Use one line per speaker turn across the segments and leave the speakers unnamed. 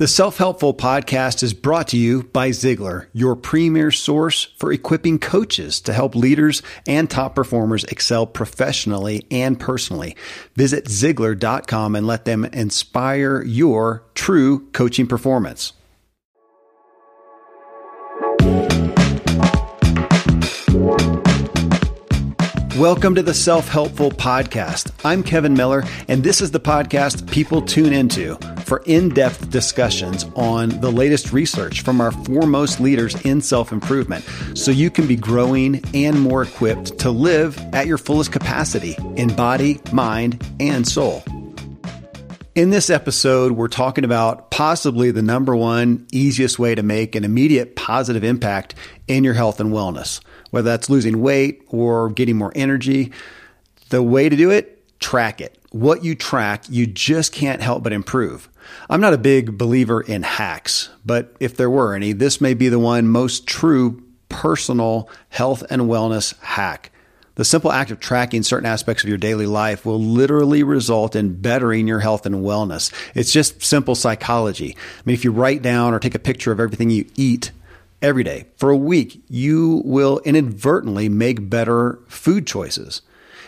The Self Helpful Podcast is brought to you by Ziglar, your premier source for equipping coaches to help leaders and top performers excel professionally and personally. Visit Ziglar.com and let them inspire your true coaching performance. Welcome to the Self Helpful Podcast. I'm Kevin Miller, and this is the podcast people tune into for in depth discussions on the latest research from our foremost leaders in self improvement so you can be growing and more equipped to live at your fullest capacity in body, mind, and soul. In this episode, we're talking about possibly the number one easiest way to make an immediate positive impact in your health and wellness whether that's losing weight or getting more energy. The way to do it, track it. What you track, you just can't help but improve. I'm not a big believer in hacks, but if there were any, this may be the one most true personal health and wellness hack. The simple act of tracking certain aspects of your daily life will literally result in bettering your health and wellness. It's just simple psychology. I mean, if you write down or take a picture of everything you eat, every day for a week, you will inadvertently make better food choices.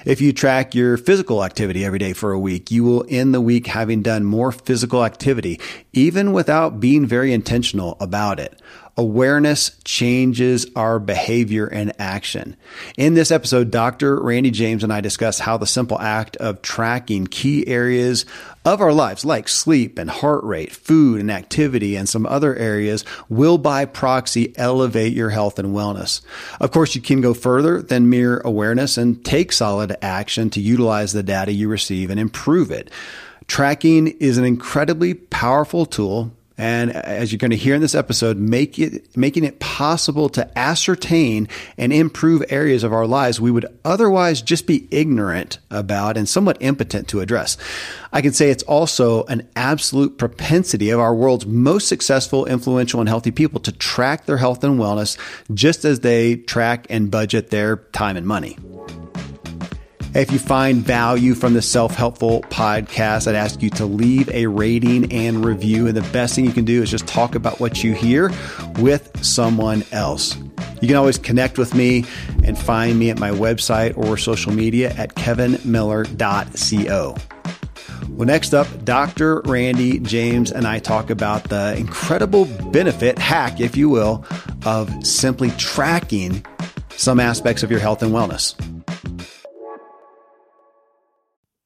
If you track your physical activity every day for a week, you will end the week having done more physical activity, even without being very intentional about it. Awareness changes our behavior and action. In this episode, Dr. Randy James and I discuss how the simple act of tracking key areas of our lives, like sleep and heart rate, food and activity, and some other areas, will by proxy elevate your health and wellness. Of course, you can go further than mere awareness and take solid action to utilize the data you receive and improve it. Tracking is an incredibly powerful tool and as you're going to hear in this episode, make it, making it possible to ascertain and improve areas of our lives we would otherwise just be ignorant about and somewhat impotent to address. I can say it's also an absolute propensity of our world's most successful, influential, and healthy people to track their health and wellness just as they track and budget their time and money. If you find value from the self helpful podcast, I'd ask you to leave a rating and review. And the best thing you can do is just talk about what you hear with someone else. You can always connect with me and find me at my website or social media at kevinmiller.co. Well, next up, Dr. Randy James and I talk about the incredible benefit, hack, if you will, of simply tracking some aspects of your health and wellness.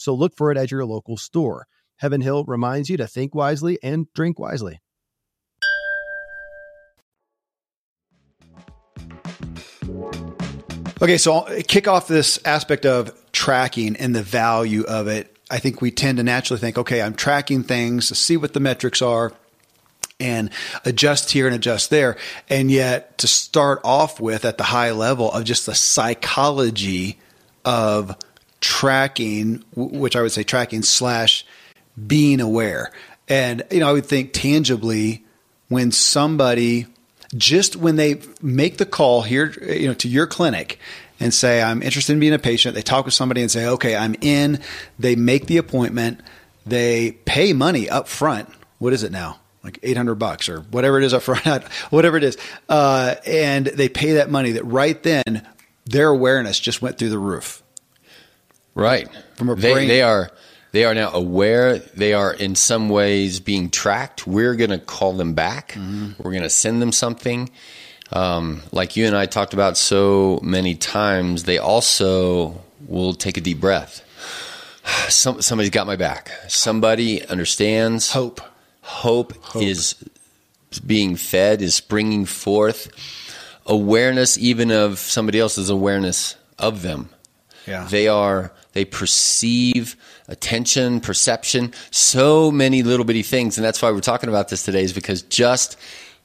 So look for it at your local store. Heaven Hill reminds you to think wisely and drink wisely.
Okay, so I'll eh, kick off this aspect of tracking and the value of it. I think we tend to naturally think, okay, I'm tracking things to see what the metrics are and adjust here and adjust there. And yet to start off with at the high level of just the psychology of tracking, which I would say tracking slash being aware. And, you know, I would think tangibly when somebody, just when they make the call here, you know, to your clinic and say, I'm interested in being a patient, they talk with somebody and say, okay, I'm in, they make the appointment, they pay money up front. What is it now? Like 800 bucks or whatever it is up front, whatever it is. Uh, and they pay that money that right then their awareness just went through the roof
Right.
From a
they,
brain-
they are They are now aware. They are in some ways being tracked. We're going to call them back. Mm-hmm. We're going to send them something. Um, like you and I talked about so many times, they also will take a deep breath. Some, somebody's got my back. Somebody understands.
Hope.
Hope, Hope is being fed, is springing forth. Awareness, even of somebody else's awareness of them.
Yeah.
They are, they perceive attention, perception, so many little bitty things. And that's why we're talking about this today, is because just,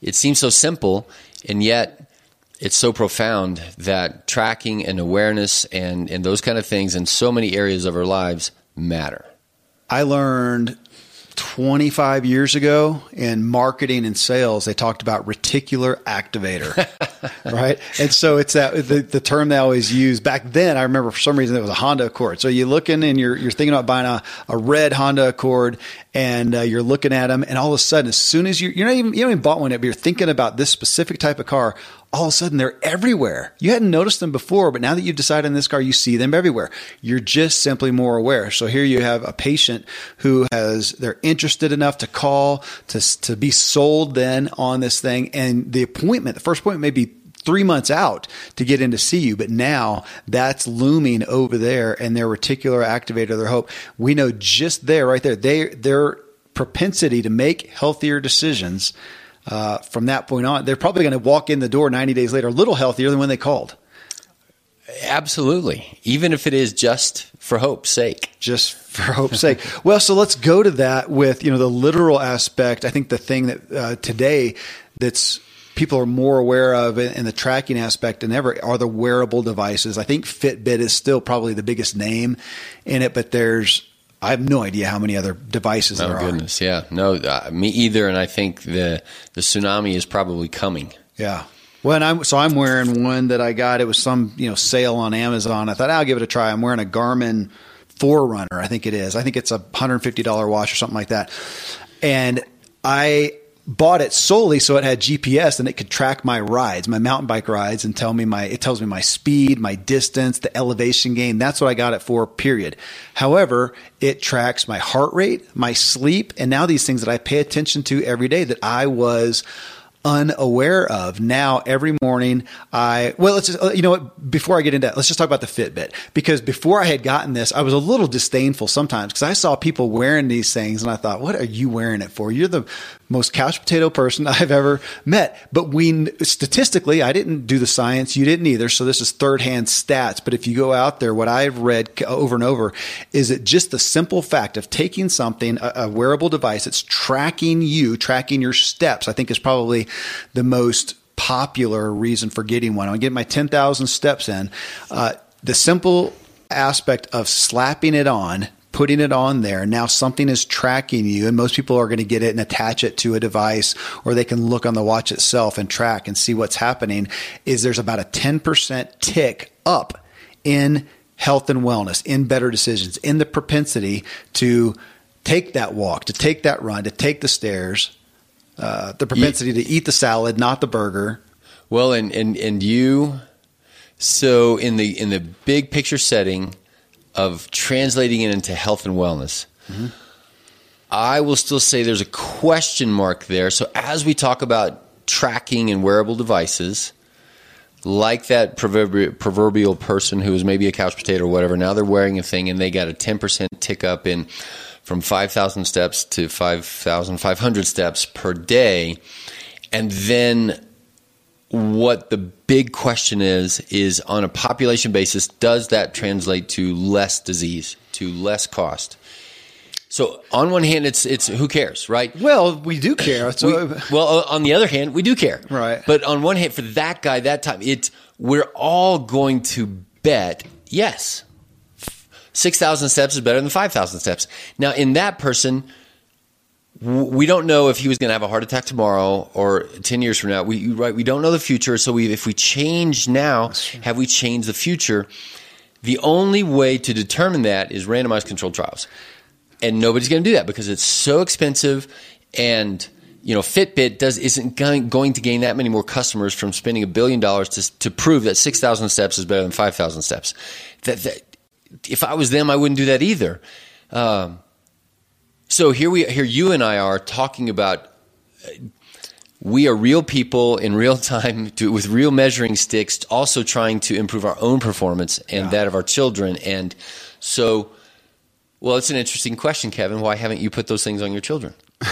it seems so simple, and yet it's so profound that tracking and awareness and, and those kind of things in so many areas of our lives matter.
I learned 25 years ago in marketing and sales, they talked about reticular activator, right? And so it's that the, the term they always use back then. I remember for some reason it was a Honda Accord. So you're looking and you're, you're thinking about buying a, a red Honda Accord and uh, you're looking at them and all of a sudden, as soon as you, you're not even, you haven't even bought one yet, but you're thinking about this specific type of car, all of a sudden they're everywhere. You hadn't noticed them before, but now that you've decided on this car, you see them everywhere. You're just simply more aware. So here you have a patient who has, they're interested enough to call, to, to be sold then on this thing. And the appointment, the first appointment may be three months out to get in to see you. But now that's looming over there and their reticular activator, their hope. We know just there, right there, they, their propensity to make healthier decisions uh, from that point on, they're probably going to walk in the door 90 days later a little healthier than when they called.
Absolutely. Even if it is just for hope's sake.
Just for hope's sake. Well, so let's go to that with, you know, the literal aspect. I think the thing that uh, today that's people are more aware of in the tracking aspect than ever are the wearable devices. I think Fitbit is still probably the biggest name in it, but there's I have no idea how many other devices
oh,
there
goodness, are. yeah. No, uh, me either. And I think the the tsunami is probably coming.
Yeah. Well, and I'm so I'm wearing one that I got. It was some you know sale on Amazon. I thought I'll give it a try. I'm wearing a Garmin Forerunner. I think it is. I think it's a hundred fifty dollar watch or something like that. And I bought it solely so it had GPS and it could track my rides, my mountain bike rides and tell me my, it tells me my speed, my distance, the elevation gain. That's what I got it for, period. However, it tracks my heart rate, my sleep, and now these things that I pay attention to every day that I was unaware of. Now, every morning, I, well, let's just, uh, you know what, before I get into that, let's just talk about the Fitbit. Because before I had gotten this, I was a little disdainful sometimes because I saw people wearing these things and I thought, what are you wearing it for? You're the most couch potato person I've ever met. But we, statistically, I didn't do the science. You didn't either. So this is third hand stats. But if you go out there, what I've read over and over is that just the simple fact of taking something, a, a wearable device, it's tracking you, tracking your steps, I think is probably the most popular reason for getting one. I'm getting my 10,000 steps in. Uh, the simple aspect of slapping it on putting it on there. Now something is tracking you, and most people are going to get it and attach it to a device, or they can look on the watch itself and track and see what's happening. Is there's about a 10% tick up in health and wellness, in better decisions, in the propensity to take that walk, to take that run, to take the stairs, uh, the propensity to eat the salad, not the burger.
Well, and, and, and you, so in the, in the big picture setting, of translating it into health and wellness. Mm-hmm. I will still say there's a question mark there. So as we talk about tracking and wearable devices, like that proverbial, proverbial person who is maybe a couch potato or whatever, now they're wearing a thing and they got a 10% tick up in from 5,000 steps to 5,500 steps per day. And then what the big question is is on a population basis does that translate to less disease to less cost? So on one hand it's it's who cares right?
Well we do care. So
we, well on the other hand we do care.
Right.
But on one hand for that guy that time it's we're all going to bet yes 6000 steps is better than 5000 steps now in that person we don't know if he was going to have a heart attack tomorrow or 10 years from now. We, right, we don't know the future. So we, if we change now, have we changed the future? The only way to determine that is randomized controlled trials. And nobody's going to do that because it's so expensive and you know, Fitbit does isn't going, going to gain that many more customers from spending a billion dollars to, to prove that 6,000 steps is better than 5,000 steps. That, that, if I was them, I wouldn't do that either. Um, so here we here you and I are talking about uh, we are real people in real time to, with real measuring sticks, also trying to improve our own performance and
Yeah.
that of our children. And so, well, it's an interesting question, Kevin. Why haven't you put those things on your children?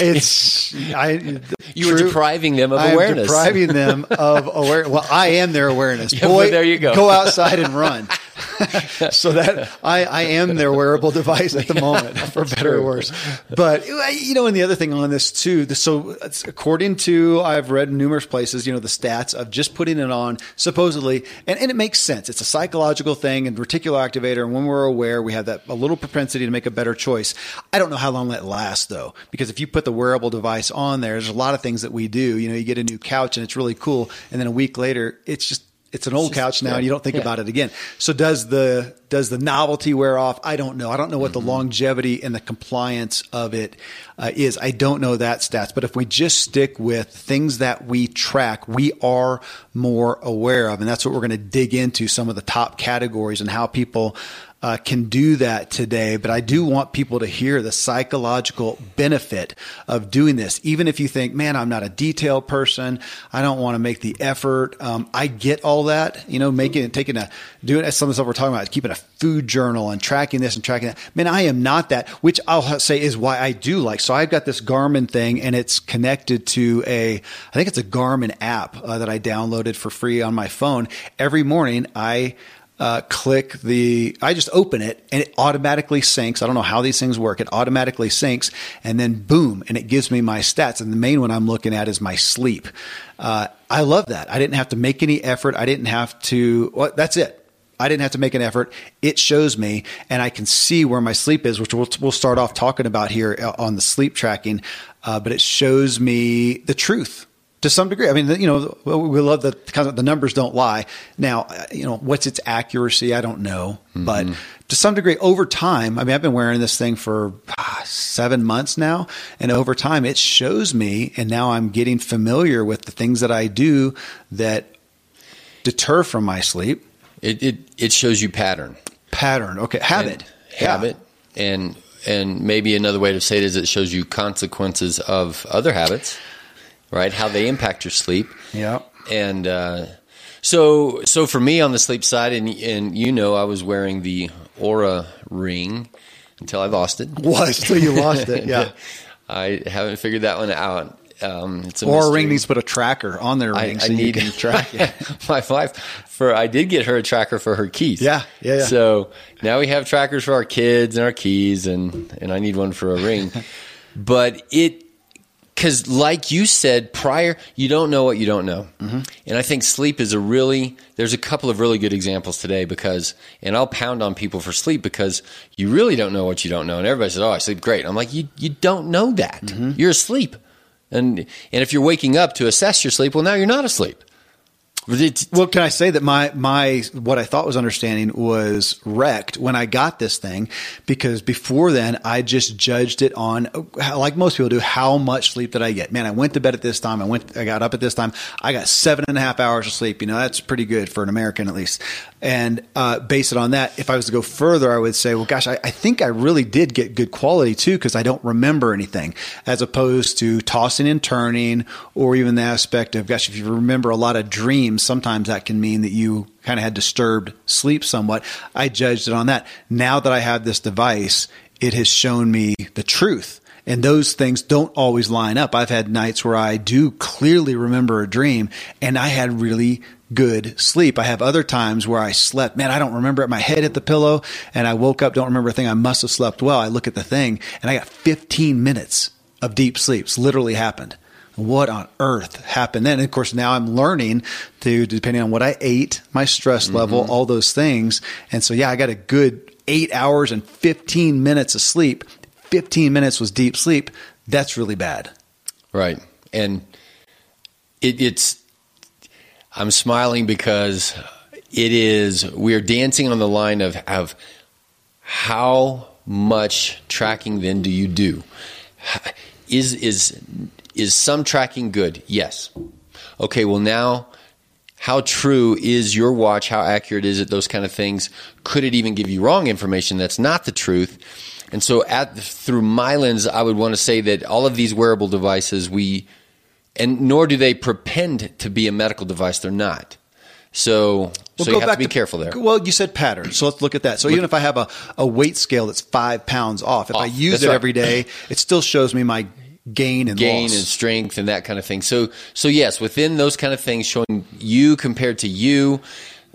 It's I.
You were
true-
depriving them of
I am
awareness.
depriving them of aware. Well, I am their awareness.
Yeah,
Boy,
well, there you go.
Go outside and run. so that I, I am their wearable device at the moment, for better or worse. But you know, and the other thing on this too. the- So it's- according to I've read numerous places, you know, the stats of just putting it on supposedly, and, and it makes sense. It's a psychological thing and reticular activator. And when we're aware, we have that a little propensity to make a better choice. I don't know how long that lasts though, because if you put the wearable device on there, there's a lot of things that we do. You know, you get a new couch and it's really cool, and then a week later, it's just it's an old couch now,
yeah.
and you don't think
Yeah.
about it again. So does the does the novelty wear off? I don't know. I don't know what the longevity and the compliance of it uh, is. I don't know that stats. But if we just stick with things that we track, we are more aware of, and that's what we're going to dig into some of the top categories and how people. Uh, can do that today, but I do want people to hear the psychological benefit of doing this. Even if you think, man, I'm not a detail person, I don't want to make the effort. Um, I get all that, you know, making taking a, doing some of the stuff we're talking about, keeping a food journal and tracking this and tracking that. Man, I am not that, which I'll say is why I do like. So I've got this Garmin thing and it's connected to a, I think it's a Garmin app uh, that I downloaded for free on my phone. Every morning I, uh, click the, I just open it and it automatically syncs. I don't know how these things work. It automatically syncs and then boom, and it gives me my stats. And the main one I'm looking at is my sleep. Uh, I love that. I didn't have to make any effort. I didn't have to, well, that's it. I didn't have to make an effort. It shows me, and I can see where my sleep is, which we'll, we'll start off talking about here uh, on the sleep tracking. Uh, but it shows me the truth to some degree. I mean, you know, we love the kind of the numbers don't lie. Now, uh, you know, what's its accuracy? I don't know, but to some degree, over time, I mean, I've been wearing this thing for ah, seven months now, and over time, it shows me, and now I'm getting familiar with the things that I do that deter from my sleep
It, it, it shows you pattern.
pattern. Okay, habit,
And habit. And, and maybe another way to say it is it shows you consequences of other habits, right? How they impact your sleep.
Yeah.
And uh, so, so for me on the sleep side, and and you know, I was wearing the Oura ring until I lost it.
Till you lost it. Yeah.
I haven't figured that one out. Um, it's a
Or
mystery.
ring needs to put a tracker on their
I,
ring
I
so
need
you can track it.
my wife for I did get her a tracker for her keys.
Yeah, yeah, yeah.
So now we have trackers for our kids and our keys, and and I need one for a ring. but it because like you said prior, you don't know what you don't know,
Mm-hmm.
and I think sleep is a really there's a couple of really good examples today because and I'll pound on people for sleep because you really don't know what you don't know, and everybody says, "Oh, I sleep great." I'm like, you you don't know that.
Mm-hmm.
You're asleep. And and if you're waking up to assess your sleep, well, now you're not asleep.
Well, can I say that my my what I thought was understanding was wrecked when I got this thing because before then I just judged it on like most people do how much sleep did I get? Man, I went to bed at this time. I went I got up at this time. I got seven and a half hours of sleep. You know that's pretty good for an American at least. And uh, base it on that. If I was to go further, I would say, well, gosh, I, I think I really did get good quality too because I don't remember anything, as opposed to tossing and turning, or even the aspect of, gosh, if you remember a lot of dreams, sometimes that can mean that you kind of had disturbed sleep somewhat. I judged it on that. Now that I have this device, it has shown me the truth. And those things don't always line up. I've had nights where I do clearly remember a dream and I had really good sleep. I have other times where I slept, man, I don't remember it. My head hit the pillow and I woke up, don't remember a thing. I must have slept well. I look at the thing and I got 15 minutes of deep sleep. It's literally happened. What on earth happened then? And of course, now I'm learning to, depending on what I ate, my stress mm-hmm. level, all those things. And so, yeah, I got a good eight hours and 15 minutes of sleep. 15 minutes was deep sleep. That's really bad.
Right. And it, it's, I'm smiling because it is, we are dancing on the line of, of how much tracking then do you do? Is, is, is some tracking good? Yes. Okay. Well, now how true is your watch? How accurate is it? Those kind of things. Could it even give you wrong information that's not the truth? And so, at through my lens, I would want to say that all of these wearable devices, we, and nor do they pretend to be a medical device. They're not. So, so you have to be careful there.
Well, you said pattern, so let's look at that. So look, even if I have a, a weight scale that's five pounds off, if off, I use it right. every day, it still shows me my gain and
gain
loss.
and strength and that kind of thing. So, so yes, within those kind of things, showing you compared to you,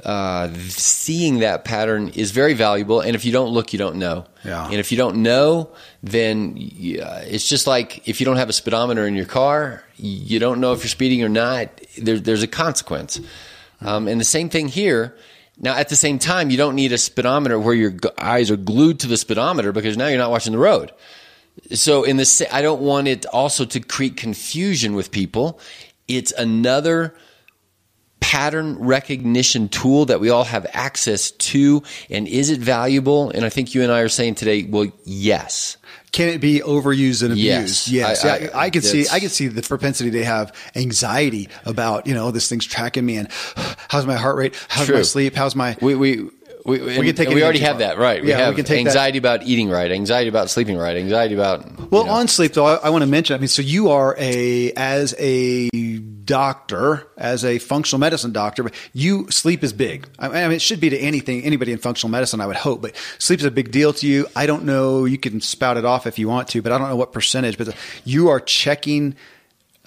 uh, seeing that pattern is very valuable. And if you don't look, you don't know.
Yeah.
And if you don't know, then it's just like if you don't have a speedometer in your car, you don't know if you're speeding or not. There, there's a consequence. Um, and the same thing here. Now, at the same time, you don't need a speedometer where your eyes are glued to the speedometer because now you're not watching the road. So, in this, I don't want it also to create confusion with people. It's another pattern recognition tool that we all have access to. And is it valuable? And I think you and I are saying today, well, yes.
Can it be overused and abused? Yes, yes. I, I, I, can see. I can see the propensity to have anxiety about you know this thing's tracking me and how's my heart rate, how's True. my sleep, how's my
we we we, we, can take we already have that, right? We yeah, have we can take anxiety that. about eating right, anxiety about sleeping right, anxiety about.
Well, know. on sleep though, I, I, want to mention. I mean, so you are a as a doctor, as a functional medicine doctor, but you sleep is big. I mean, it should be to anything, anybody in functional medicine, I would hope. But sleep is a big deal to you. I don't know. You can spout it off if you want to, but I don't know what percentage. But you are checking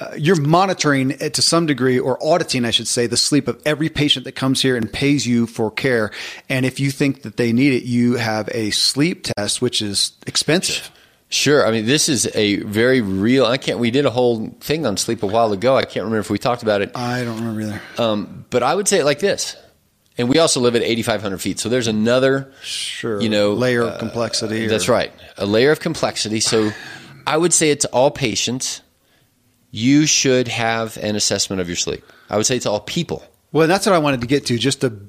uh, you're monitoring it to some degree or auditing, I should say, the sleep of every patient that comes here and pays you for care. And if you think that they need it, you have a sleep test, which is expensive.
Sure. I mean, this is a very real. I can't. We did a whole thing on sleep a while ago. I can't remember if we talked about it.
I don't remember either.
Um, but I would say it like this. And we also live at 8,500 feet, so there's another,
sure,
you know,
layer of uh, complexity.
That's right, a layer of complexity. So, I would say it's all patients you should have an assessment of your sleep. I would say to all people.
Well, that's what I wanted to get to, just to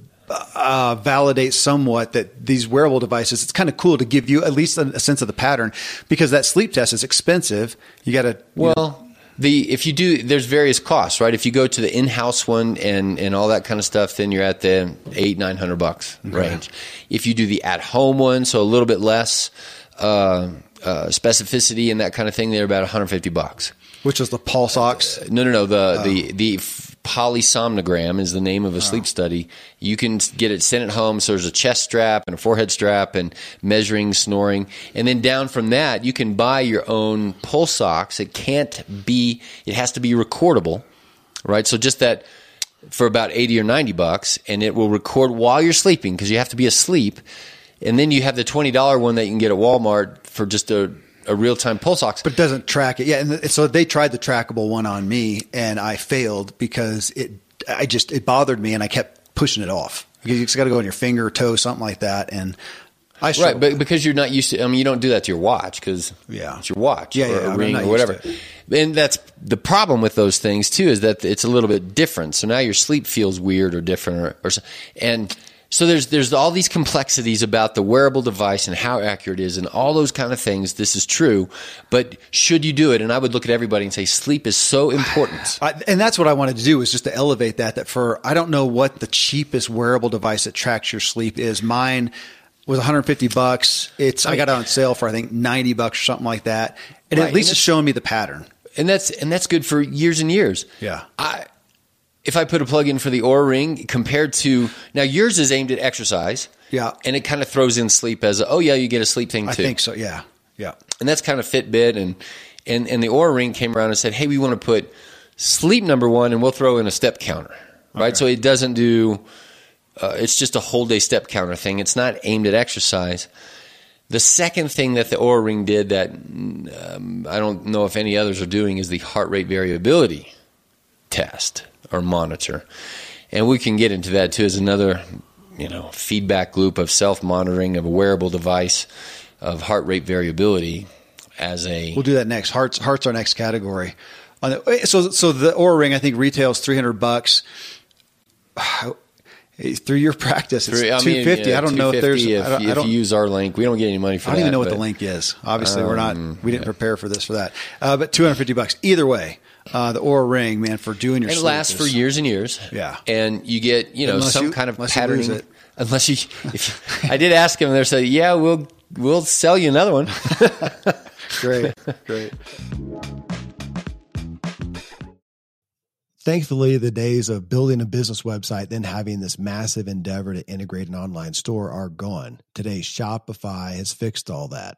uh, validate somewhat that these wearable devices, it's kind of cool to give you at least a, a sense of the pattern because that sleep test is expensive. You got to.
Well, know. the if you do, there's various costs, right? If you go to the in-house one and and all that kind of stuff, then you're at the eight nine hundred bucks okay. range. If you do the at-home one, so a little bit less uh, uh, specificity and that kind of thing, they're about 150 bucks.
Which is the pulse ox?
Uh, no, no, no. The oh. the the polysomnogram is the name of a oh. sleep study. You can get it sent at home. So there's a chest strap and a forehead strap and measuring snoring, and then down from that you can buy your own pulse ox. It can't be. It has to be recordable, right? So just that for about 80 or 90 bucks and it will record while you're sleeping because you have to be asleep and then you have the $20 one that you can get at Walmart for just a a real time pulse ox.
But it doesn't track it. Yeah. And so they tried the trackable one on me and I failed because it, I just, it bothered me and I kept pushing it off because you just got to go on your finger, toe, something like that. And
I right, but because you're not used to, I mean, you don't do that to your watch because
yeah,
it's your watch
yeah,
or
yeah,
a ring or whatever. And that's the problem with those things too is that it's a little bit different. So now your sleep feels weird or different or, or and so there's there's all these complexities about the wearable device and how accurate it is and all those kind of things. This is true, but should you do it? And I would look at everybody and say sleep is so important.
I, and that's what I wanted to do is just to elevate that. That for I don't know what the cheapest wearable device that tracks your sleep is. Mine was 150 bucks. It's I got it on sale for I think 90 bucks or something like that. And right. at least it's showing me the pattern.
And that's and that's good for years and years.
Yeah.
I if I put a plug in for the Oura Ring compared to now yours is aimed at exercise.
Yeah.
And it kind of throws in sleep as a, oh yeah, you get a sleep thing too. I
think so. Yeah. Yeah.
And that's kind of Fitbit and and and the Oura Ring came around and said, hey, we want to put sleep number one and we'll throw in a step counter, right? Okay. So it doesn't do. Uh, it's just a whole day step counter thing. It's not aimed at exercise. The second thing that the Oura Ring did that um, I don't know if any others are doing is the heart rate variability test or monitor. And we can get into that too as another, you know, feedback loop of self monitoring of a wearable device of heart rate variability as a.
We'll do that next. Hearts, hearts our next category. On the, so, so the Oura Ring I think retails three hundred bucks. through your practice, it's two fifty. I, I, don't know if there's.
If,
I don't,
if you use our link, we don't get any money for.
I don't
that,
even know what the link is. Obviously, um, we're not. Um, We didn't yeah. prepare for this for that. Uh, but two hundred fifty bucks either way. Uh, the Oura Ring, man, for doing your. Stuff.
It lasts for years and years.
Yeah,
and you get you know unless some you, kind of patterning. You unless you, if, I did ask him, they said, "Yeah, we'll we'll sell you another one."
great, great.
Thankfully, the days of building a business website, then having this massive endeavor to integrate an online store are gone. Today, Shopify has fixed all that.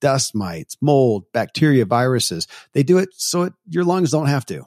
dust mites, mold, bacteria, viruses. They do it so it, your lungs don't have to.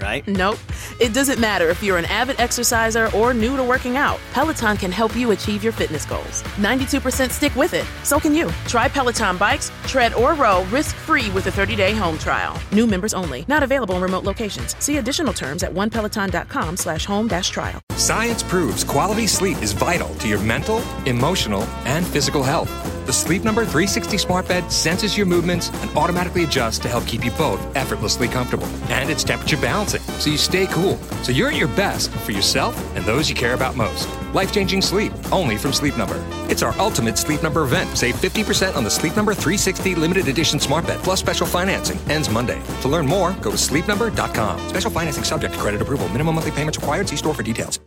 right?
Nope. It doesn't matter if you're an avid exerciser or new to working out. Peloton can help you achieve your fitness goals. 92% stick with it. So can you. Try Peloton bikes, tread, or row risk-free with a 30-day home trial. New members only. Not available in remote locations. See additional terms at onepeloton.com slash home dash trial.
Science proves quality sleep is vital to your mental, emotional, and physical health. The Sleep Number 360 smart bed senses your movements and automatically adjusts to help keep you both effortlessly comfortable. And it's temperature so you stay cool. So you're at your best for yourself and those you care about most. Life changing sleep, only from Sleep Number. It's our ultimate Sleep Number event. Save 50% on the Sleep Number 360 limited edition smart bed plus special financing. Ends Monday. To learn more, go to sleepnumber.com. Special financing subject to credit approval. Minimum monthly payments required. See store for details.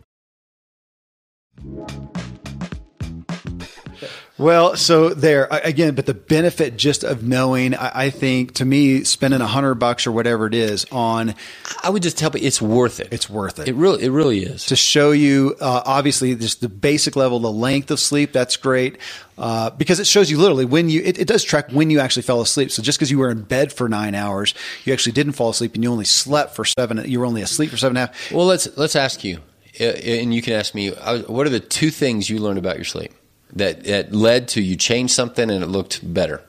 Well, so there again, but the benefit just of knowing, I, I think to me, spending a hundred bucks or whatever it is on,
I would just tell you it's worth it.
It's worth it.
It really, it really is
to show you, uh, obviously just the basic level, the length of sleep. That's great. Uh, because it shows you literally when you, it, it does track when you actually fell asleep. So just because you were in bed for nine hours, you actually didn't fall asleep and you only slept for seven, you were only asleep for seven and a half.
Well, let's, let's ask you, uh, and you can ask me, uh, what are the two things you learned about your sleep? That that led to you change something and it looked better?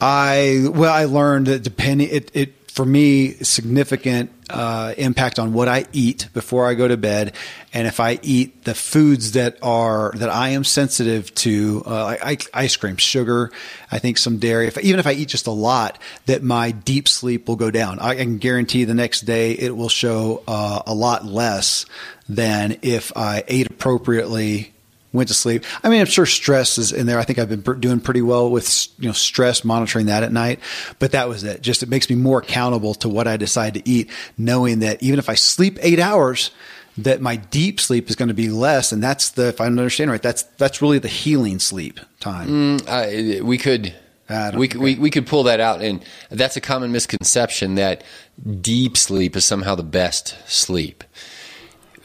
I well, I learned that depending it, it for me significant uh, impact on what I eat before I go to bed, and if I eat the foods that are that I am sensitive to, uh, ice cream, sugar, I think some dairy. If, even if I eat just a lot, that my deep sleep will go down. I can guarantee the next day it will show uh, a lot less than if I ate appropriately went to sleep. I mean, I'm sure stress is in there. I think I've been doing pretty well with you know stress, monitoring that at night. But that was it. Just it makes me more accountable to what I decide to eat, knowing that even if I sleep eight hours, that my deep sleep is going to be less, and that's the if I understand right, that's that's really the healing sleep time.
Mm, uh, we could. We,
okay.
we, we could pull that out, and that's a common misconception that deep sleep is somehow the best sleep.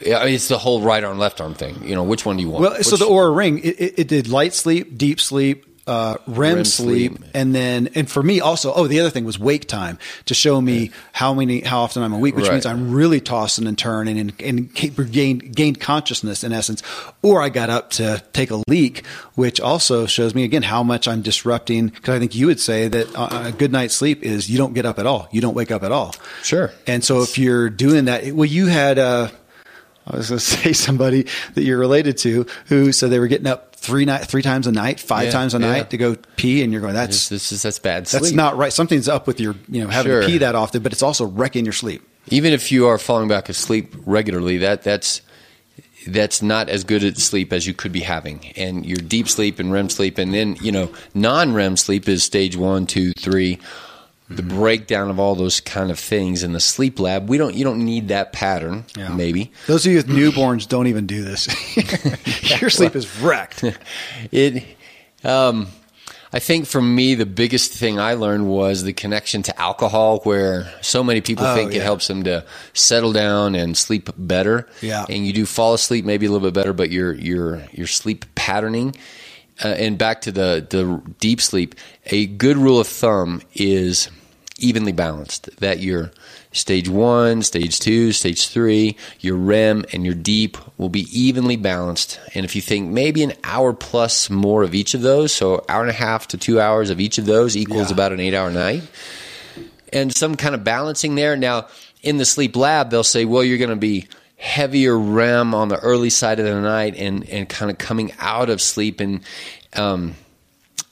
Yeah, I mean, it's the whole right arm, left arm thing. You know, which one do you want?
Well, so the Oura Ring, it, it, it did light sleep, deep sleep, uh, REM,
REM
sleep,
sleep.
and then and for me also. Oh, the other thing was wake time to show me how many how often I'm awake, which
Right.
means I'm really tossing and turning and and gained gained consciousness in essence. Or I got up to take a leak, which also shows me again how much I'm disrupting. Because I think you would say that a good night's sleep is you don't get up at all, you don't wake up at all.
Sure.
And so if you're doing that, well, you had. Uh, I was going to say somebody that you're related to who said they were getting up three night, three times a night, five
Yeah,
times a
yeah.
night to go pee, and you're going, that's
this is that's bad.
that's not right. Something's up with your, you know, having
Sure.
to pee that often, but it's also wrecking your sleep.
even if you are falling back asleep regularly, that that's that's not as good at sleep as you could be having. And your deep sleep and REM sleep, and then you know non-REM sleep is stage one, two, three. The
Mm-hmm.
breakdown of all those kind of things in the sleep lab. We don't. You don't need that pattern.
Yeah.
Maybe
Those of you with newborns don't even do this. your sleep is wrecked.
it. Um, I think for me, the biggest thing I learned was the connection to alcohol, where so many people
Oh,
think it helps them to settle down and sleep better.
Yeah.
and you do fall asleep maybe a little bit better, but your your your sleep patterning. Uh, and back to the the deep sleep, a good rule of thumb is evenly balanced. That your stage one, stage two, stage three, your REM and your deep will be evenly balanced. And if you think maybe an hour plus more of each of those, so hour and a half to two hours of each of those equals
Yeah.
about an eight hour night, and some kind of balancing there. Now, in the sleep lab, they'll say, well, you're going to be heavier REM on the early side of the night and, and kind of coming out of sleep and, um,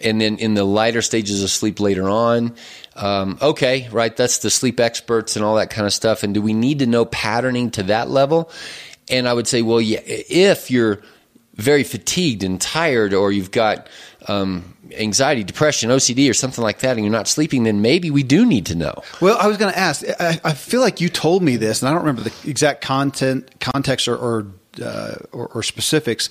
and then in the lighter stages of sleep later on. Um, okay, right. That's the sleep experts and all that kind of stuff. And do we need to know patterning to that level? And I would say, well, yeah, if you're very fatigued and tired, or you've got um, anxiety, depression, OCD, or something like that, and you're not sleeping, then maybe we do need to know.
Well, I was going to ask. I, I feel like you told me this, and I don't remember the exact content, context, or or, uh, or or specifics.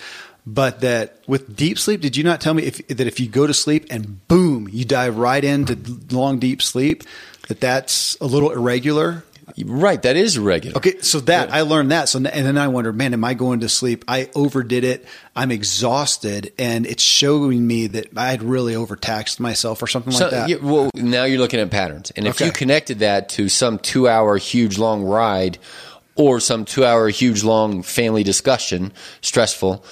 But that with deep sleep, did you not tell me if, that if you go to sleep and boom, you dive right into long deep sleep, that that's a little irregular?
Right, that is irregular.
Okay, so that I learned that. So and then I wondered, man, am I going to sleep? I overdid it. I'm exhausted, and it's showing me that I had really overtaxed myself or something
So,
like that.
yeah, well, now you're looking at patterns, and if
Okay.
you connected that to some two-hour huge long ride, or some two-hour huge long family discussion, stressful,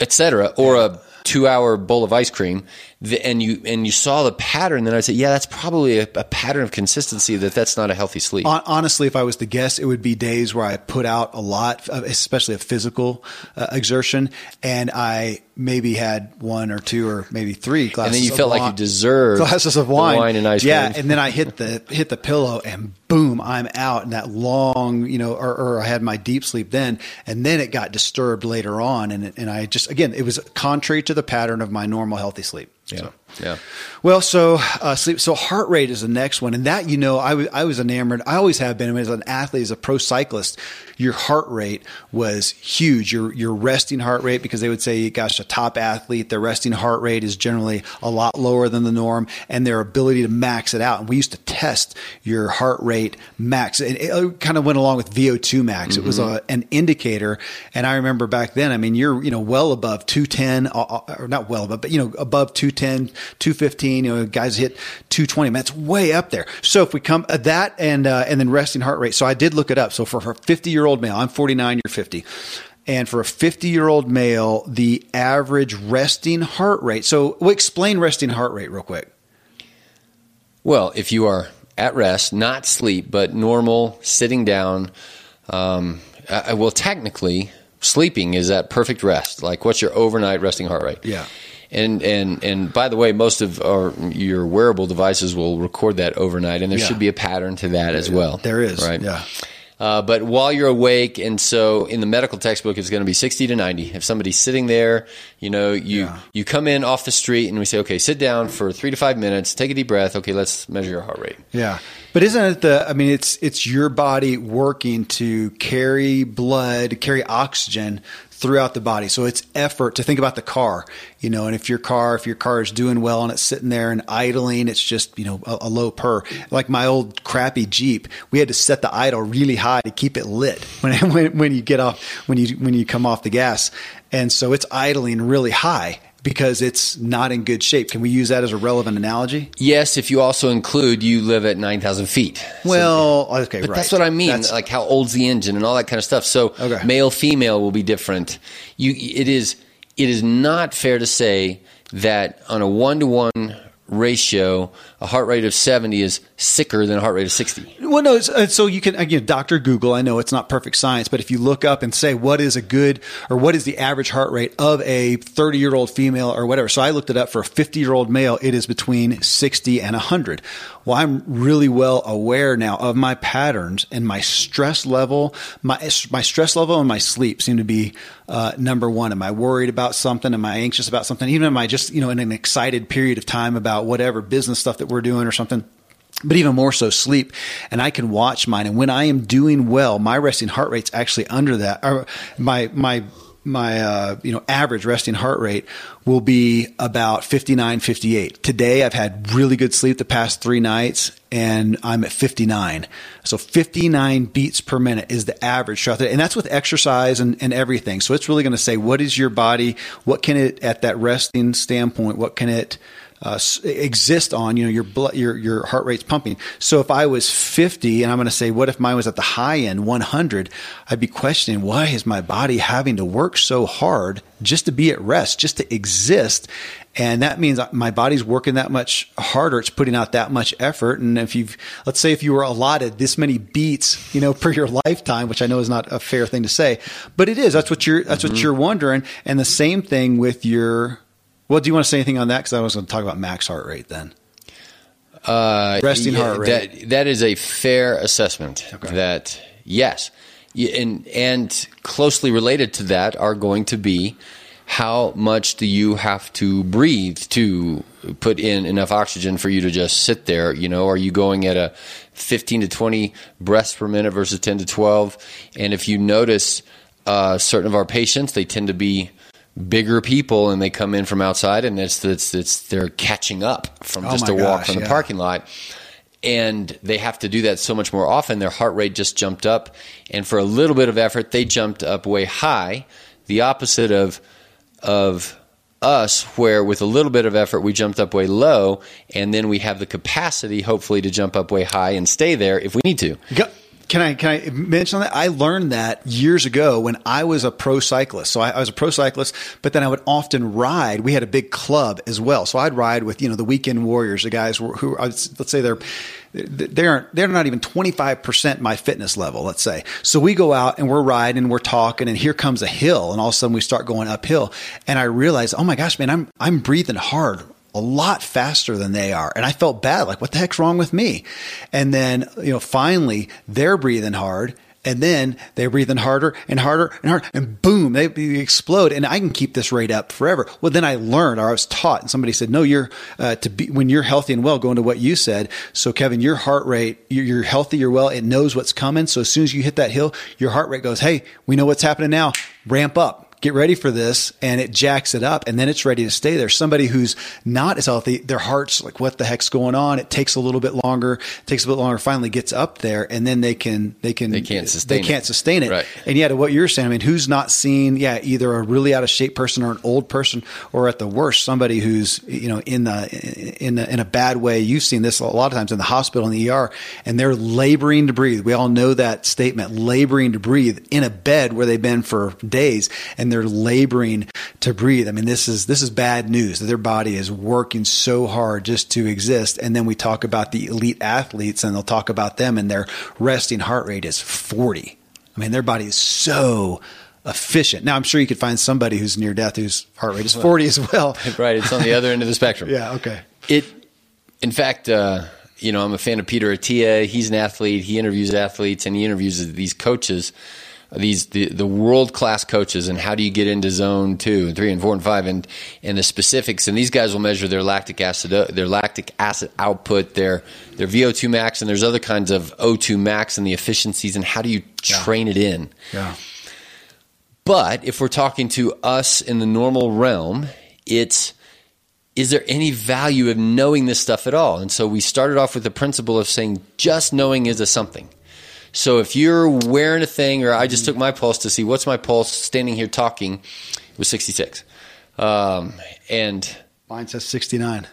etc., or a two-hour bowl of ice cream, the, and you and you saw the pattern, then I'd say, yeah, that's probably a, a pattern of consistency that that's not a healthy sleep.
Honestly, if I was to guess, it would be days where I put out a lot, of- especially of physical uh, exertion, and I maybe had one or two or maybe three glasses.
and then you
of
felt like you deserved
glasses of wine,
wine and ice
yeah,
cream.
and then I hit the hit the pillow, and boom, I'm out. And that long, you know, or, or I had my deep sleep then, and then it got disturbed later on, and and I just again, it was contrary to the pattern of my normal healthy sleep.
Yeah,
So.
Yeah.
Well, so uh, sleep. So heart rate is the next one, and that you know, I was I was enamored. I always have been as an athlete, as a pro cyclist. Your heart rate was huge. Your your resting heart rate, because they would say, gosh, a top athlete, their resting heart rate is generally a lot lower than the norm, and their ability to max it out. And we used to test your heart rate max, and it kind of went along with VO2 max. It was a, an indicator, and I remember back then. I mean, you're you know well above 210, uh, uh, or not well above, but you know above 210, 215. You know, guys hit 220. That's way up there. So if we come uh, that and uh, and then resting heart rate. So I did look it up. So for a 50 year old male, I'm 49, you're 50. And for a 50 year old male, the average resting heart rate. So we'll explain resting heart rate real quick.
Well, if you are at rest, not sleep, but normal, sitting down, um, well, technically, sleeping is at perfect rest. Like, what's your overnight resting heart rate?
Yeah.
And and and by the way, most of our your wearable devices will record that overnight, and there
Yeah.
should be a pattern to that as well.
There is.
right?
Yeah.
Uh, but while you're awake, and so in the medical textbook, it's going to be 60 to 90. If somebody's sitting there, you know, you
Yeah.
you come in off the street, and we say, okay, sit down for three to five minutes, take a deep breath. Okay, let's measure your heart rate.
Yeah. But isn't it the I mean it's it's your body working to carry blood, carry oxygen throughout the body. So it's effort to think about the car, you know, and if your car if your car is doing well and it's sitting there and idling, it's just, you know, a, a low purr. Like my old crappy Jeep, we had to set the idle really high to keep it lit when when, when you get off when you when you come off the gas. And so it's idling really high because it's not in good shape. Can we use that as a relevant analogy?
Yes, if you also include you live at 9,000 feet. So-
Well, okay,
But
right.
that's what I mean,
That's-
like how old's the engine and all that kind of stuff. So
Okay.
male female will be different. You it is it is not fair to say that on a one to one ratio, a heart rate of 70 is sicker than a heart rate of 60.
Well, no. So you can again, Doctor Google. I know it's not perfect science, but if you look up and say what is a good or what is the average heart rate of a 30 year old female or whatever. So I looked it up for a 50 year old male. It is between 60 and 100. Well, I'm really well aware now of my patterns and my stress level. My my stress level and my sleep seem to be uh, number one. Am I worried about something? Am I anxious about something? Even am I just you know in an excited period of time about whatever business stuff that we're doing or something? but even more so sleep and i can watch mine. And when i am doing well my resting heart rate's actually under that or my my my uh, you know average resting heart rate will be about 59 58 today i've had really good sleep the past three nights and i'm at 59 so 59 beats per minute is the average throughout and that's with exercise and, and everything. So it's really going to say what is your body what can it at that resting standpoint what can it uh, exist on, you know, your blood, your your heart rate's pumping. So if I was 50 and I'm going to say, what if mine was at the high end, 100? I'd be questioning why is my body having to work so hard just to be at rest, just to exist? And that means my body's working that much harder. It's putting out that much effort. And if you've, let's say if you were allotted this many beats, you know, per your lifetime, which I know is not a fair thing to say, but it is. That's what you're, that's what you're wondering. And the same thing with your, well, do you want to say anything on that? Because I was going to talk about max heart rate then.
Uh,
Resting heart rate.
That, that is a fair assessment. That yes, and and closely related to that are going to be how much do you have to breathe to put in enough oxygen for you to just sit there? You know, are you going at a 15 to 20 breaths per minute versus 10 to 12? And if you notice, uh, certain of our patients, they tend to be bigger people and they come in from outside and it's, it's, it's they're catching up from
Oh
just a walk
gosh,
from the
yeah.
parking lot. And they have to do that so much more often. Their heart rate just jumped up. And for a little bit of effort they jumped up way high. The opposite of of us where with a little bit of effort we jumped up way low. And then we have the capacity hopefully to jump up way high and stay there if we need to.
Go- Can I can I mention that I learned that years ago when I was a pro cyclist. So I, I was a pro cyclist, but then I would often ride. We had a big club as well, so I'd ride with you know the weekend warriors, the guys who, who let's say they're they aren't they're not even twenty five percent my fitness level. Let's say so we go out and we're riding and we're talking, and here comes a hill, and all of a sudden we start going uphill, and I realize, oh my gosh, man, I'm I'm breathing hard a lot faster than they are. And I felt bad, like, what the heck's wrong with me? And then, you know, finally they're breathing hard. And then they're breathing harder and harder and harder, and boom, they, they explode. And I can keep this rate up forever. Well, then I learned, or I was taught, and somebody said, "No, you're uh, to be when you're healthy and well." Going to what you said, so Kevin, your heart rate, you're, you're healthy, you're well. It knows what's coming. So as soon as you hit that hill, your heart rate goes, "Hey, we know what's happening now. Ramp up." Get ready for this and it jacks it up and then it's ready to stay there. Somebody who's not as healthy, their heart's like, what the heck's going on? It takes a little bit longer, takes a bit longer, finally gets up there and then they can, they can,
They can't sustain
they
it.
can't sustain it.
Right.
And yeah, to what you're saying, I mean, who's not seen, yeah, either a really out of shape person or an old person or at the worst, somebody who's, you know, in the, in the, in a bad way. You've seen this a lot of times in the hospital, in the ER, and they're laboring to breathe. We all know that statement, laboring to breathe in a bed where they've been for days and they're laboring to breathe. I mean, this is, this is bad news that their body is working so hard just to exist. And then we talk about the elite athletes and they'll talk about them and their resting heart rate is 40. I mean, their body is so efficient. Now, I'm sure you could find somebody who's near death whose heart rate is 40 as well.
right it's on the other end of the spectrum
Yeah. Okay.
It, in fact, uh, you know, I'm a fan of Peter Attia. He's an athlete. He interviews athletes and he interviews these coaches, these the, the world class coaches, and how do you get into zone two and three and four and five, and and the specifics. And these guys will measure their lactic acid, uh, their lactic acid output, their their VO2 max, and there's other kinds of O2 max and the efficiencies, and how do you train it in?
Yeah.
But if we're talking to us in the normal realm, it's is there any value of knowing this stuff at all? And so we started off with the principle of saying just knowing is a something. So if you're wearing a thing, or I just took my pulse to see what's my pulse standing here talking, it was 66. Um, and
Mine says 69.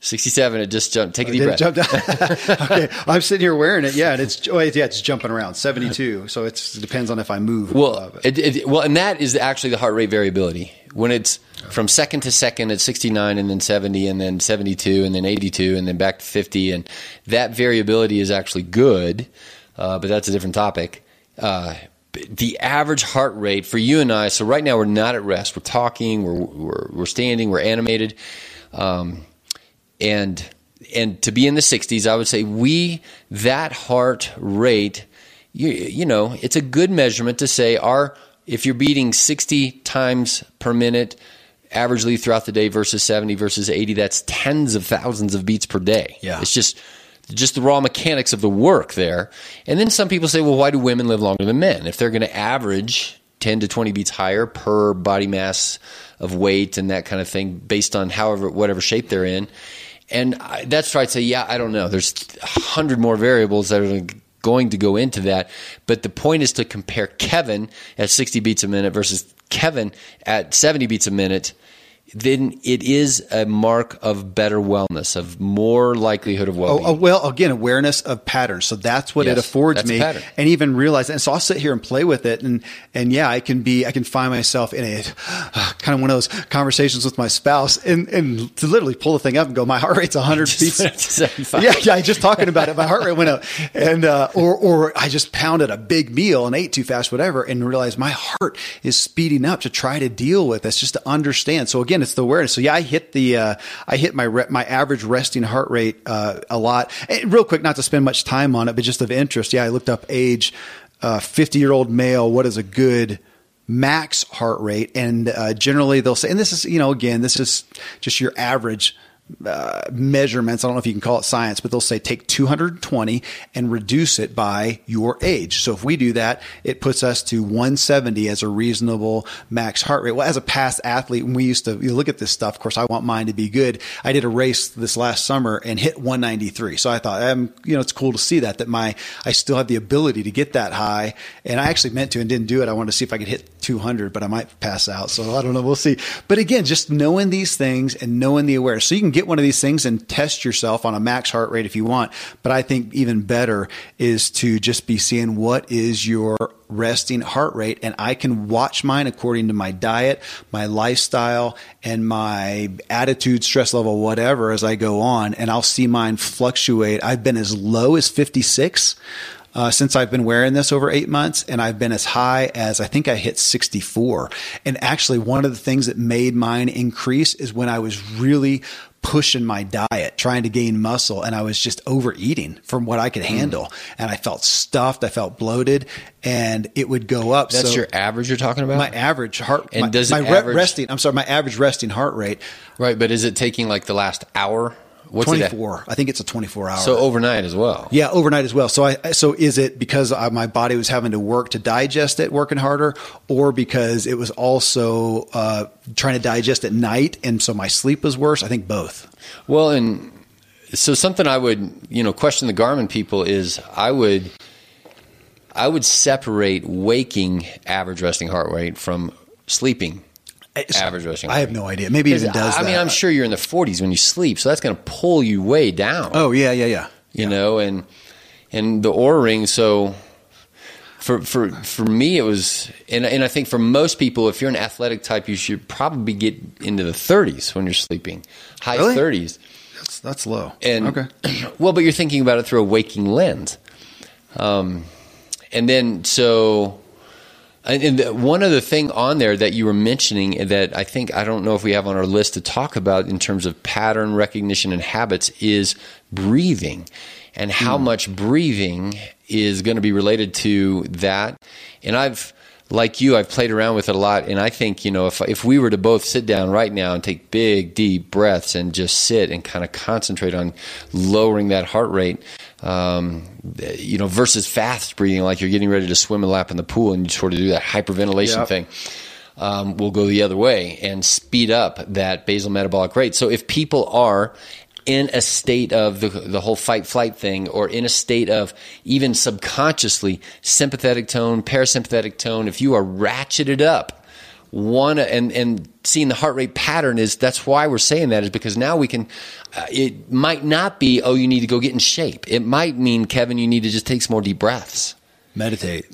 67, it just jumped. Take a deep
It
breath.
okay, I'm sitting here wearing it. Yeah, and it's oh, yeah, it's jumping around 72. So it's, it depends on if I move.
Well, it, it, well, and that is actually the heart rate variability. When it's from second to second, it's 69, and then 70, and then 72, and then 82, and then back to 50, and that variability is actually good, uh, but that's a different topic. Uh, the average heart rate for you and I. So right now we're not at rest. We're talking. We're we're, we're standing. We're animated. Um, and and to be in the 60s i would say we that heart rate you, you know it's a good measurement to say our if you're beating 60 times per minute averagely throughout the day versus 70 versus 80 that's tens of thousands of beats per day
Yeah.
it's just just the raw mechanics of the work there and then some people say well why do women live longer than men if they're going to average 10 to 20 beats higher per body mass of weight and that kind of thing based on however whatever shape they're in and I, that's where I'd say, yeah, I don't know. There's a hundred more variables that are going to go into that. But the point is to compare Kevin at 60 beats a minute versus Kevin at 70 beats a minute. Then it is a mark of better wellness, of more likelihood of well
Oh, oh, well, again, awareness of patterns. So that's what it affords me, and even realize. And so I'll sit here and play with it, and and yeah, I can be, I can find myself in a kind of one of those conversations with my spouse, and and to literally pull the thing up and go, my heart rate's 100 beats.
went up to 75.
Yeah, yeah. I just talking about it, my heart rate went up, and uh, or or I just pounded a big meal and ate too fast, whatever, and realized my heart is speeding up to try to deal with this, just to understand. So again, it's the awareness. So yeah, I hit the uh, I hit my re- my average resting heart rate uh, a lot. And real quick, not to spend much time on it, but just of interest. Yeah, I looked up age, fifty year old male. What is a good max heart rate? And uh, generally, they'll say, and this is you know again, this is just your average uh, measurements. I don't know if you can call it science, but they'll say take 220 and reduce it by your age. So if we do that, it puts us to 170 as a reasonable max heart rate. Well, as a past athlete, we used to look at this stuff, of course, I want mine to be good. I did a race this last summer and hit 193. So I thought, um, you know, it's cool to see that, that my, I still have the ability to get that high. And I actually meant to and didn't do it. I wanted to see if I could hit 200, but I might pass out. So I don't know. We'll see. But again, just knowing these things and knowing the awareness. So you can get one of these things and test yourself on a max heart rate if you want. But I think even better is to just be seeing what is your resting heart rate. And I can watch mine according to my diet, my lifestyle, and my attitude, stress level, whatever, as I go on. And I'll see mine fluctuate. I've been as low as 56 uh, since I've been wearing this over eight months, and I've been as high as I think I hit 64. And actually, one of the things that made mine increase is when I was really pushing my diet, trying to gain muscle, and I was just overeating from what I could hmm. handle. And I felt stuffed, I felt bloated, and it would go up.
That's
So
your average you're talking about?
my average heart
And
my,
does it
my
average-
resting. I'm sorry, my average resting heart rate
right, but is it taking like the last hour? What's
24. I think it's a 24 hour.
So overnight as well.
Yeah, overnight as well. So I so is it because I, my body was having to work to digest it, working harder, or because it was also uh, trying to digest at night, and so my sleep was worse? I think both.
Well, and so something I would, you know, question the Garmin people is I would I would separate waking average resting heart rate from sleeping
It's-
average resting.
I have no idea. Maybe it even does.
I mean. I'm sure you're in the 40s when you sleep, so that's going to pull you way down.
Oh yeah, yeah, yeah.
you know, and and the Oura ring. So for for for me, it was, and and I think for most people, if you're an athletic type, you should probably get into the 30s when you're sleeping, high
Really?
30s.
That's that's low.
And
okay.
well, but you're thinking about it through a waking lens. Um, and then so And, one other thing on there that you were mentioning that I think I don't know if we have on our list to talk about in terms of pattern recognition and habits is breathing and how hmm. much breathing is going to be related to that. And I've like you, I've played around with it a lot, and I think you know if if we were to both sit down right now and take big deep breaths and just sit and kind of concentrate on lowering that heart rate, um, you know, versus fast breathing like you're getting ready to swim a lap in the pool and you sort of do that hyperventilation
Yep.
thing. Um, will go the other way and speed up that basal metabolic rate. So if people are in a state of the, the whole fight flight thing or in a state of even subconsciously sympathetic tone, parasympathetic tone, if you are ratcheted up, one and and seeing the heart rate pattern is that's why we're saying that is because now we can uh, it might not be oh you need to go get in shape. It might mean kevin you need to just take some more deep breaths.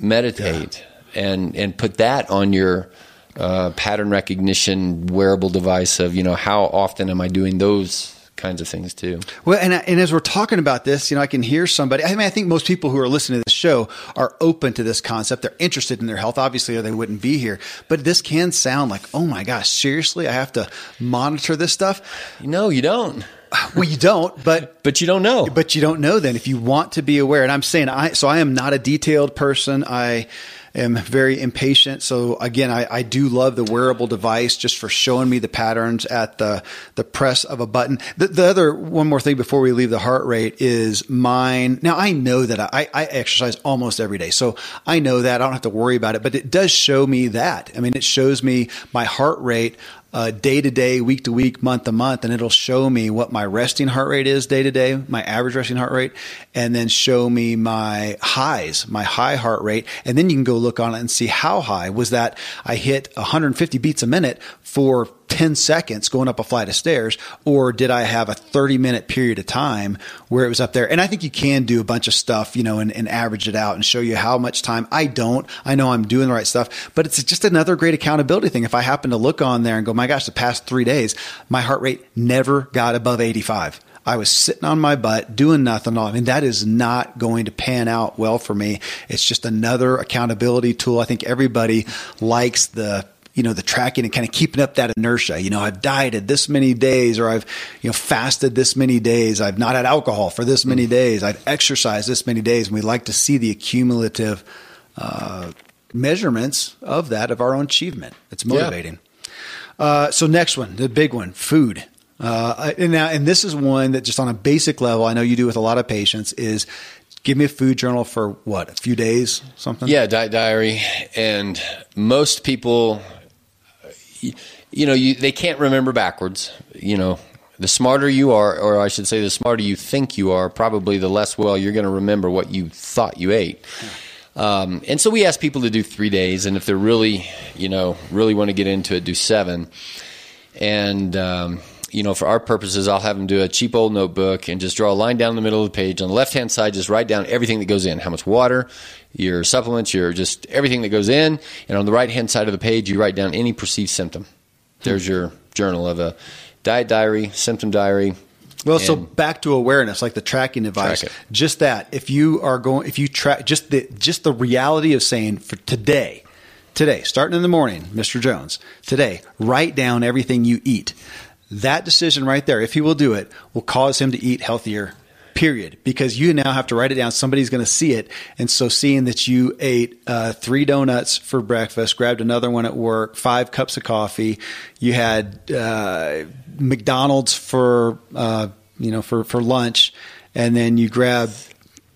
Meditate.
meditate. And and put that on your uh, pattern recognition wearable device of you know how often am i doing those kinds of things too
Well, and, and as we're talking about this, you know, I can hear somebody. I mean, I think most people who are listening to this show are open to this concept. They're interested in their health, obviously, or they wouldn't be here. But this can sound like, oh my gosh, seriously, I have to monitor this stuff.
no you don't
Well, you don't, but
but you don't know
but you don't know then if you want to be aware. And I'm saying I so I am not a detailed person. I am very impatient. So again, I, I do love the wearable device just for showing me the patterns at the the press of a button. The, the other one more thing before we leave the heart rate is mine. Now I know that I, I exercise almost every day, so I know that I don't have to worry about it. But it does show me that. I mean, it shows me my heart rate uh, day to day, week to week, month to month, and it'll show me what my resting heart rate is day to day, my average resting heart rate, and then show me my highs, my high heart rate. And then you can go look on it and see how high was that I hit 150 beats a minute for 10 seconds going up a flight of stairs, or did I have a 30 minute period of time where it was up there? And I think you can do a bunch of stuff, you know, and, and average it out and show you how much time. I don't. I know I'm doing the right stuff, but it's just another great accountability thing. If I happen to look on there and go, my gosh, the past three days, my heart rate never got above 85. I was sitting on my butt doing nothing. I mean, that is not going to pan out well for me. It's just another accountability tool. I think everybody likes the you know the tracking and kind of keeping up that inertia. You know i've dieted this many days or i've you know fasted this many days. I've not had alcohol for this many days. I've exercised this many days. And we like to see the accumulative uh, measurements of that of our own achievement. It's motivating. Uh, so next one the big one food uh, and now and this is one that just on a basic level i know you do with a lot of patients is give me a food journal for what a few days something
Yeah, diet diary, and most people, you know, you they can't remember backwards. You know, the smarter you are, or I should say, the smarter you think you are, probably the less well you're going to remember what you thought you ate. Um, and so we ask people to do three days, and if they're really, you know, really want to get into it, do seven. And um, you know, for our purposes, I'll have them do a cheap old notebook and just draw a line down the middle of the page. On the left hand side, just write down everything that goes in how much water, your supplements, your just everything that goes in. And on the right hand side of the page, you write down any perceived symptom. There's your journal of a diet diary, symptom diary.
Well, so back to awareness, like the tracking device.
Track.
Just that. If you are going, if you track, just the just the reality of saying for today, today, starting in the morning, Mr. Jones, today, write down everything you eat. That decision right there, if he will do it, will cause him to eat healthier. Period. Because you now have to write it down. Somebody's going to see it, and so seeing that you ate uh, three donuts for breakfast, grabbed another one at work, five cups of coffee, you had uh, McDonald's for uh, you know for for lunch, and then you grabbed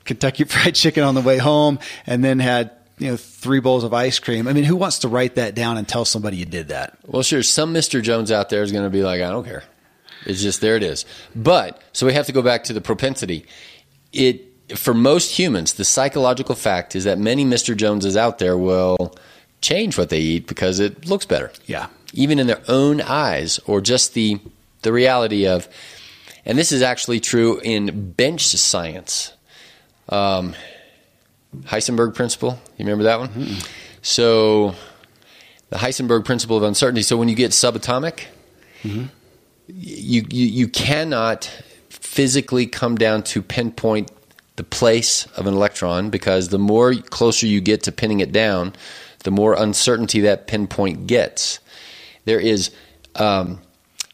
Kentucky Fried Chicken on the way home, and then had you know three bowls of ice cream. I mean, who wants to write that down and tell somebody you did that?
Well, sure, some Mr. Jones out there is going to be like, I don't care. It's just there it is. But so we have to go back to the propensity. It for most humans, the psychological fact is that many Mr. Joneses out there will change what they eat because it looks better.
Yeah.
Even in their own eyes or just the the reality of and this is actually true in bench science. Um, Heisenberg principle, you remember that one? So the Heisenberg principle of uncertainty. So when you get subatomic, you, you you cannot physically come down to pinpoint the place of an electron because the more closer you get to pinning it down, the more uncertainty that pinpoint gets. There is um,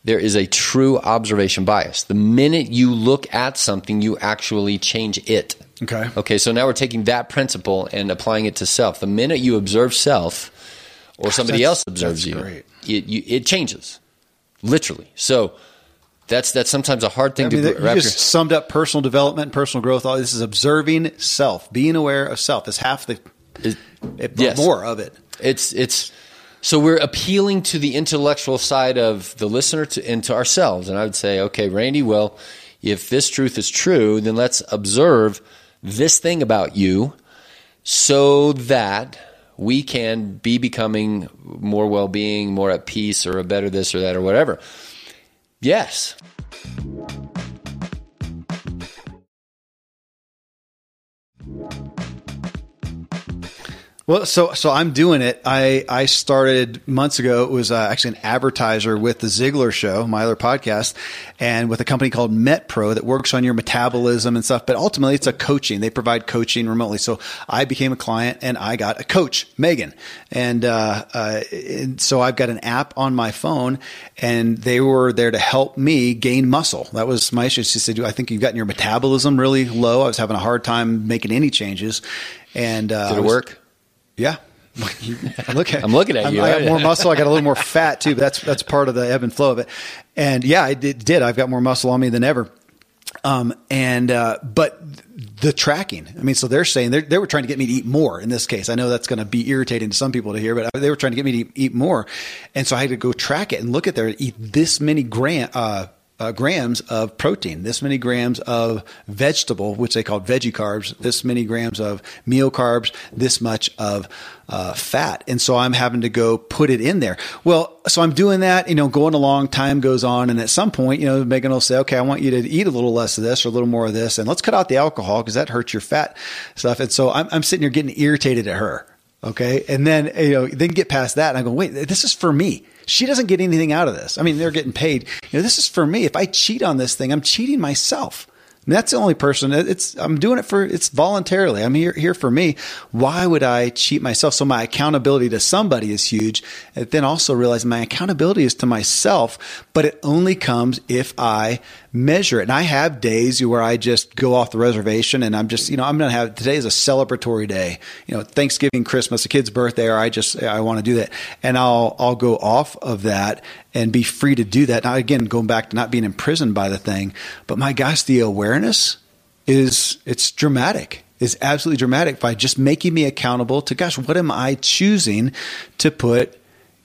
there is a true observation bias. The minute you look at something, you actually change it.
Okay.
Okay. So now we're taking that principle and applying it to self. The minute you observe self, or somebody else observes you, it, you, it changes, literally. So that's that's sometimes a hard thing
I mean,
to
you
wrap your
just summed up personal development, and personal growth. All this is observing self, being aware of self. Is half the
Is-
it,
yes.
more of it.
It's it's so we're appealing to the intellectual side of the listener to, and to ourselves. And I would say, okay, Randy, well, if this truth is true, then let's observe this thing about you, so that we can be becoming more well-being, more at peace, or a better this or that or whatever. Yes.
Well, so so I'm doing it. I I started months ago. It was uh, actually an advertiser with the Ziegler Show, my other podcast, and with a company called MetPro that works on your metabolism and stuff. But ultimately, it's a coaching. They provide coaching remotely. So I became a client, and I got a coach, Megan, and, uh, uh, and so I've got an app on my phone, and they were there to help me gain muscle. That was my issue. She said, "I think you've gotten your metabolism really low. I was having a hard time making any changes." And uh,
Did it work?
Yeah. Look at,
I'm looking at
I'm-
you.
I got more muscle. I got a little more fat too. But that's that's part of the ebb and flow of it. And yeah, I did. did. I've got more muscle on me than ever. Um, and uh, but the tracking. I mean, so they're saying they they were trying to get me to eat more. In this case, I know that's going to be irritating to some people to hear, but they were trying to get me to eat, eat more. And so I had to go track it and look at there. Eat this many gram. Uh, uh, grams of protein, this many grams of vegetable, which they call veggie carbs, this many grams of meal carbs, this much of uh, fat. And so I'm having to go put it in there. Well, so I'm doing that, you know, going along, time goes on. And at some point, you know, Megan will say, okay, I want you to eat a little less of this or a little more of this. And let's cut out the alcohol because that hurts your fat stuff. And so I'm, I'm sitting here getting irritated at her. Okay. And then, you know, then get past that and I go, wait, this is for me. She doesn't get anything out of this. I mean, they're getting paid. You know, this is for me. If I cheat on this thing, I'm cheating myself. And that's the only person. It's I'm doing it for it's voluntarily. I'm here here for me. Why would I cheat myself? So my accountability to somebody is huge. And then also realize my accountability is to myself, but it only comes if I measure it. And I have days where I just go off the reservation and I'm just, you know, I'm going to have today is a celebratory day. You know, Thanksgiving, Christmas, a kid's birthday, or I just I want to do that. And I'll I'll go off of that and be free to do that. Now again, going back to not being imprisoned by the thing, but my gosh, the awareness is it's dramatic. Is absolutely dramatic by just making me accountable to gosh, what am I choosing to put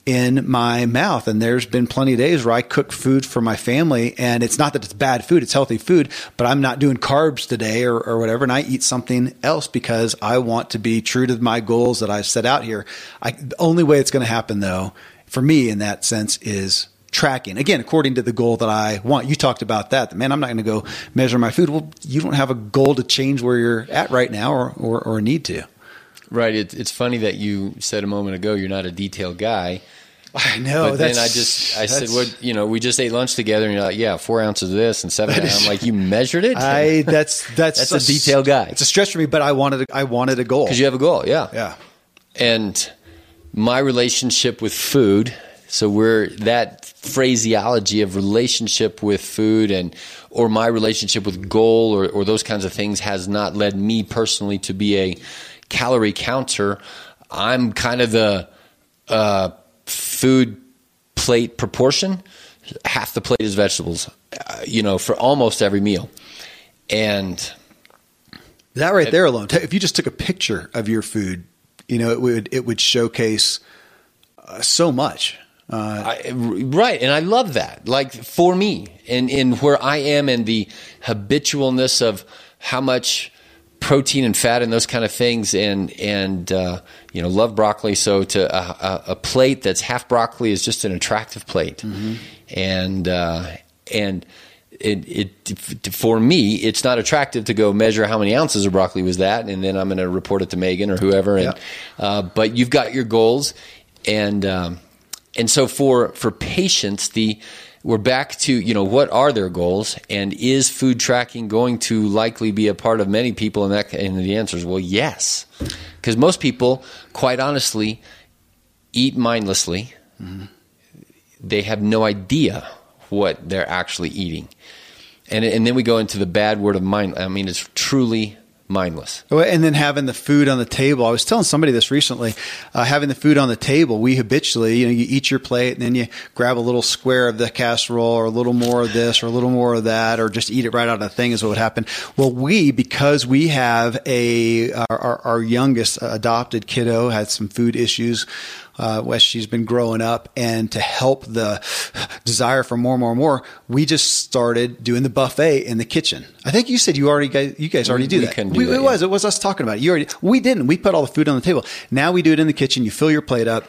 in my mouth. And there's been plenty of days where I cook food for my family and it's not that it's bad food, it's healthy food, but I'm not doing carbs today or, or whatever. And I eat something else because I want to be true to my goals that I've set out here. I, the only way it's going to happen though, for me in that sense is tracking again according to the goal that i want you talked about that man i'm not going to go measure my food well you don't have a goal to change where you're at right now or or, or need to
Right. It, it's funny that you said a moment ago you're not a detailed guy.
i know
but then I just I said, "What? You know, we just ate lunch together." And you're like, "Yeah, four ounces of this and seven." And I'm like, "You measured it?"
I that's that's
That's a detail guy.
It's a stretch for me, but I wanted a, I wanted a goal.
because you have a goal. Yeah.
yeah,
and my relationship with food so we're that phraseology of relationship with food and or my relationship with goal or, or those kinds of things has not led me personally to be a calorie counter i'm kind of the uh, food plate proportion half the plate is vegetables uh, you know for almost every meal and
that right there alone. If you just took a picture of your food, you know it would it would showcase uh, so much. Uh,
I, right, and I love that. Like for me, and in where I am, and the habitualness of how much protein and fat and those kind of things, and and uh, you know, love broccoli. So to a, a, a, plate that's half broccoli is just an attractive plate, and uh, and. It, it for me, it's not attractive to go measure how many ounces of broccoli was that, and then I'm going to report it to Megan or whoever. And
Yeah.
uh, but you've got your goals, and um, and so for for patients the we're back to you know what are their goals and is food tracking going to likely be a part of many people and that and the answer is well yes because most people quite honestly eat mindlessly. They have no idea what they're actually eating. And, and then we go into the bad word of mind. I mean, it's truly mindless.
And then having the food on the table. I was telling somebody this recently. Uh, having the food on the table, we habitually, you know, you eat your plate and then you grab a little square of the casserole or a little more of this or a little more of that or just eat it right out of the thing is what would happen. Well, we, because we have a, our, our youngest adopted kiddo had some food issues uh, as she's been growing up, and to help the desire for more, more, more, we just started doing the buffet in the kitchen. I think you said you already guys, you guys already
We-
do
we
that.
can do
We-
that,
it was it was us talking about it. You already we didn't. We put all the food on the table. Now we do it in the kitchen. You fill your plate up.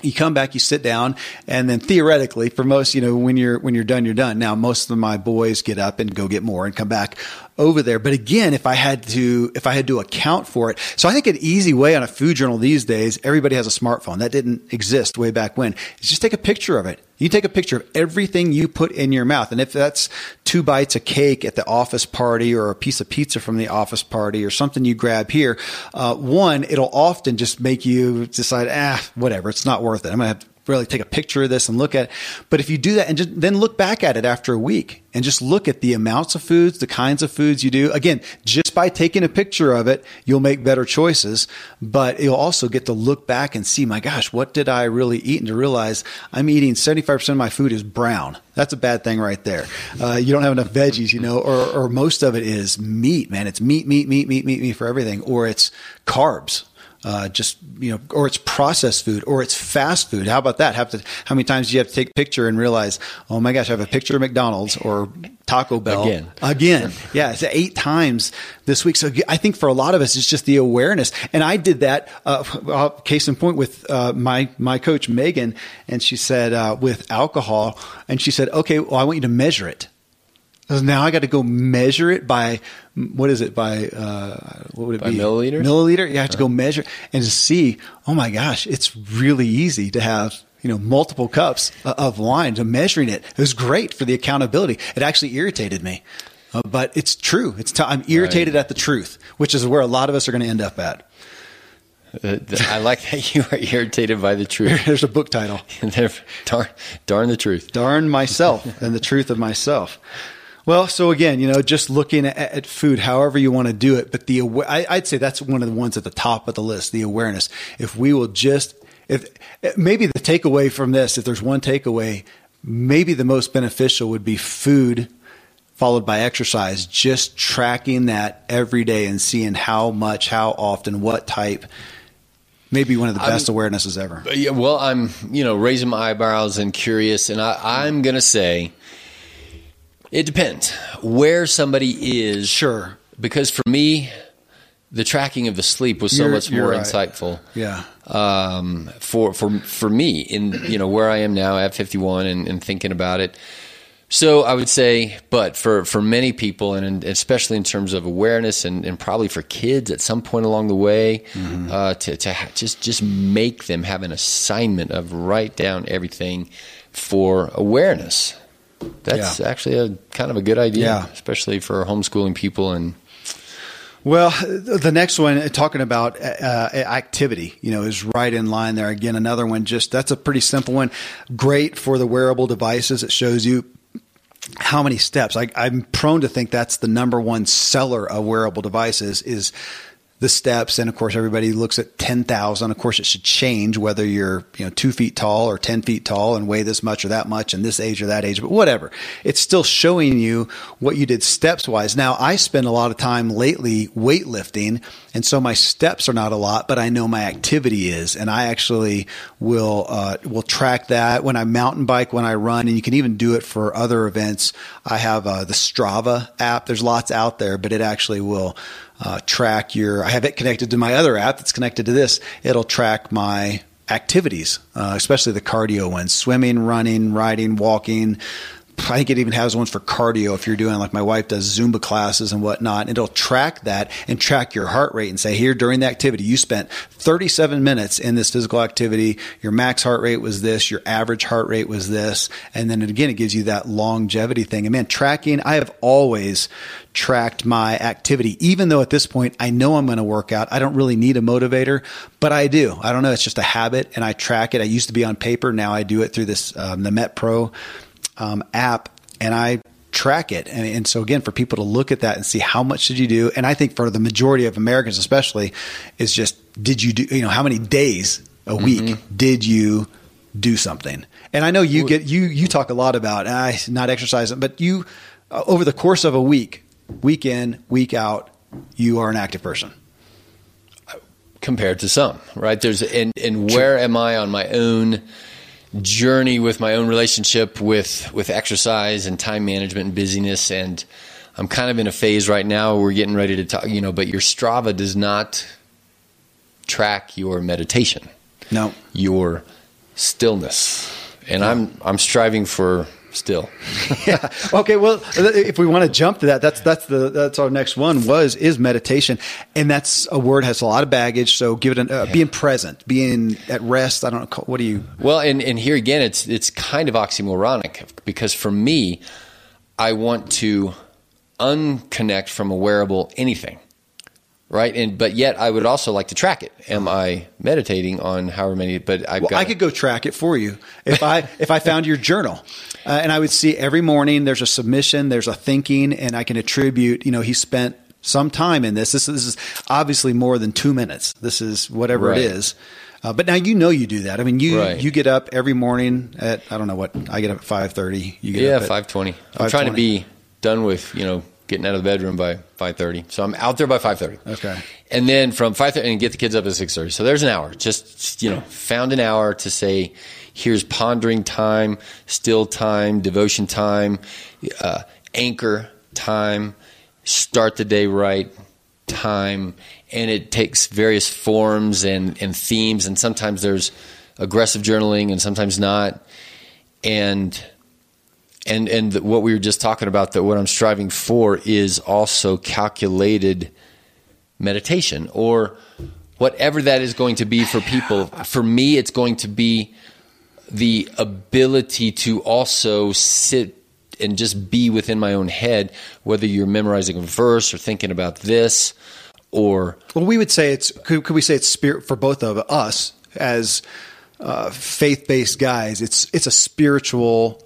You come back, you sit down, and then theoretically, for most, you know, when you're when you're done, you're done. Now, most of my boys get up and go get more and come back over there. But again, if I had to if I had to account for it, so I think an easy way on a food journal these days, everybody has a smartphone. That didn't exist way back when. Is just take a picture of it. You take a picture of everything you put in your mouth. And if that's two bites of cake at the office party or a piece of pizza from the office party or something you grab here, uh, one, it'll often just make you decide, ah, whatever, it's not worth it. I'm going to have really take a picture of this and look at it. But if you do that and just then look back at it after a week and just look at the amounts of foods, the kinds of foods you do, again, just by taking a picture of it, you'll make better choices. But you'll also get to look back and see, my gosh, what did I really eat? And to realize I'm eating 75% of my food is brown. That's a bad thing right there. Uh, you don't have enough veggies, you know, or, or most of it is meat, man. It's meat, meat, meat, meat, meat, meat for everything, or it's carbs uh, just you know, or it's processed food, or it's fast food. How about that? Have to how many times do you have to take a picture and realize, oh my gosh, I have a picture of McDonald's or Taco Bell
Again.
again. Yeah, it's eight times this week. So I think for a lot of us, it's just the awareness. And I did that. Uh, uh, case in point with uh, my my coach Megan, and she said uh, with alcohol, and she said, okay, well, I want you to measure it. So Now I got to go measure it by what is it by uh, what would it
By
be
milliliters?
Milliliter. You have to go measure and see. Oh my gosh, it's really easy to have you know multiple cups of wine. To measuring it, it was great for the accountability. It actually irritated me, uh, but it's true. It's t- I'm irritated at the truth, which is where a lot of us are going to end up at.
Uh, I like that you are irritated by the truth.
There's a book title.
Darn, darn the truth.
darn myself and the truth of myself. Well, so again, you know, just looking at, at food, however you want to do it, but the I, I'd say that's one of the ones at the top of the list, the awareness. If we will just, if eh, maybe the takeaway from this, if there's one takeaway, maybe the most beneficial would be food followed by exercise, just tracking that every day and seeing how much, how often, what type. Maybe one of the best awarenesses ever.
Yeah, well, I'm you know raising my eyebrows and curious, and I, I'm gonna say it depends where somebody is.
Sure.
because for me, the tracking of the sleep was so
You're-
much more
right.
insightful.
Yeah.
um, for for for me in you know where I am now at 51 and, and thinking about it. So I would say, but for for many people, and especially in terms of awareness, and, and probably for kids at some point along the way, uh, to to ha- just just make them have an assignment of write down everything for awareness. That's
Yeah.
actually a kind of a good idea,
Yeah.
especially for homeschooling people and
Well, the next one uh, talking about uh, activity, you know, is right in line there. Again, another one. Just that's a pretty simple one. Great for the wearable devices. It shows you how many steps. I, I'm prone to think that's the number one seller of wearable devices is the steps. And of course, everybody looks at 10,000. Of course, it should change whether you're, you know, two feet tall or 10 feet tall and weigh this much or that much and this age or that age, but whatever. It's still showing you what you did steps wise. Now, I spend a lot of time lately weightlifting. And so my steps are not a lot, but I know my activity is. And I actually will, uh, will track that when I mountain bike, when I run, and you can even do it for other events. I have, uh, the Strava app. There's lots out there, but it actually will, uh, track your, I have it connected to my other app that's connected to this. It'll track my activities, uh, especially the cardio ones, swimming, running, riding, walking, I think it even has ones for cardio if you're doing like my wife does Zumba classes and whatnot. It'll track that and track your heart rate and say, here during the activity, you spent 37 minutes in this physical activity. Your max heart rate was this. Your average heart rate was this. And then again, it gives you that longevity thing. And man, tracking, I have always tracked my activity, even though at this point I know I'm going to work out. I don't really need a motivator, but I do. I don't know. It's just a habit and I track it. I used to be on paper. Now I do it through this, um, the MetPro um, app and I track it. And, and, so again, for people to look at that and see how much did you do? And I think for the majority of Americans, especially is just, did you do, you know, how many days a week mm-hmm. did you do something? And I know you get, you, you talk a lot about uh, not exercising, but you, uh, over the course of a week, week in, week out, you are an active person
compared to some, right? There's, and, and where am I on my own journey with my own relationship with with exercise and time management and busyness and I'm kind of in a phase right now we're getting ready to talk you know but your Strava does not track your meditation.
No.
Your stillness. And I'm I'm striving for still.
yeah. Okay. Well, if we want to jump to that, that's that's the that's our next one was is meditation, and that's a word has a lot of baggage. So give it an uh, yeah. being present, being at rest. I don't know. What do you?
Well, and and here again, it's it's kind of oxymoronic because for me, I want to unconnect from a wearable anything right? And but yet I would also like to track it. Am I meditating on however many? But I've
well,
got.
I could go track it for you if I if I found your journal, uh, and I would see every morning there's a submission, there's a thinking, and I can attribute. You know, he spent some time in this. This, this is obviously more than two minutes. This is whatever right. it is. Uh, but now you know you do that. I mean, you right. you get up every morning at I don't know what I get up at five thirty. You get up.
yeah five twenty. I'm trying to be done with you know getting out of the bedroom by 5.30 so i'm out there by 5.30
okay.
And then from 5.30 and get the kids up at 6.30 so there's an hour. Just you know found an hour to say here's pondering time still time devotion time uh, anchor time start the day right time. And it takes various forms and, and themes. And sometimes there's aggressive journaling and sometimes not. And and and what we were just talking about that what I'm striving for is also calculated meditation or whatever that is going to be for people. For me it's going to be the ability to also sit and just be within my own head whether you're memorizing a verse or thinking about this or
well we would say it's could, could we say it's spirit for both of us as uh, faith-based guys it's it's a spiritual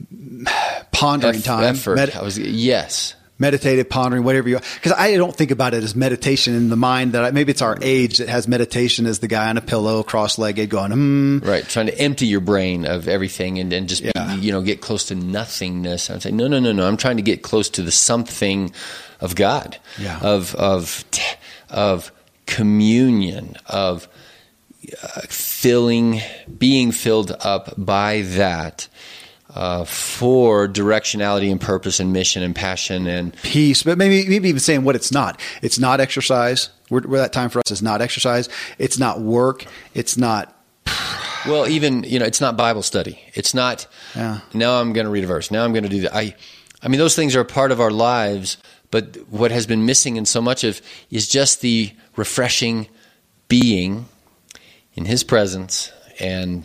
pondering time.
Effort. Was, yes.
Meditative pondering, whatever you, because I don't think about it as meditation in the mind that I, maybe it's our age that has meditation as the guy on a pillow, cross-legged, going, hmm.
Right, trying to empty your brain of everything and, and just yeah. be, you know get close to nothingness. I'm saying, no, no, no, no. I'm trying to get close to the something of God,
yeah.
of of of communion, of uh, filling, being filled up by that uh, for directionality and purpose and mission and passion and
peace. But maybe maybe even saying what it's not. It's not exercise. Where, where that time for us is not exercise. It's not work. It's not.
Well, even you know, it's not Bible study. It's not. Yeah. Now I'm going to read a verse. Now I'm going to do that. I, I mean, those things are a part of our lives. But what has been missing in so much of is just the refreshing being in His presence and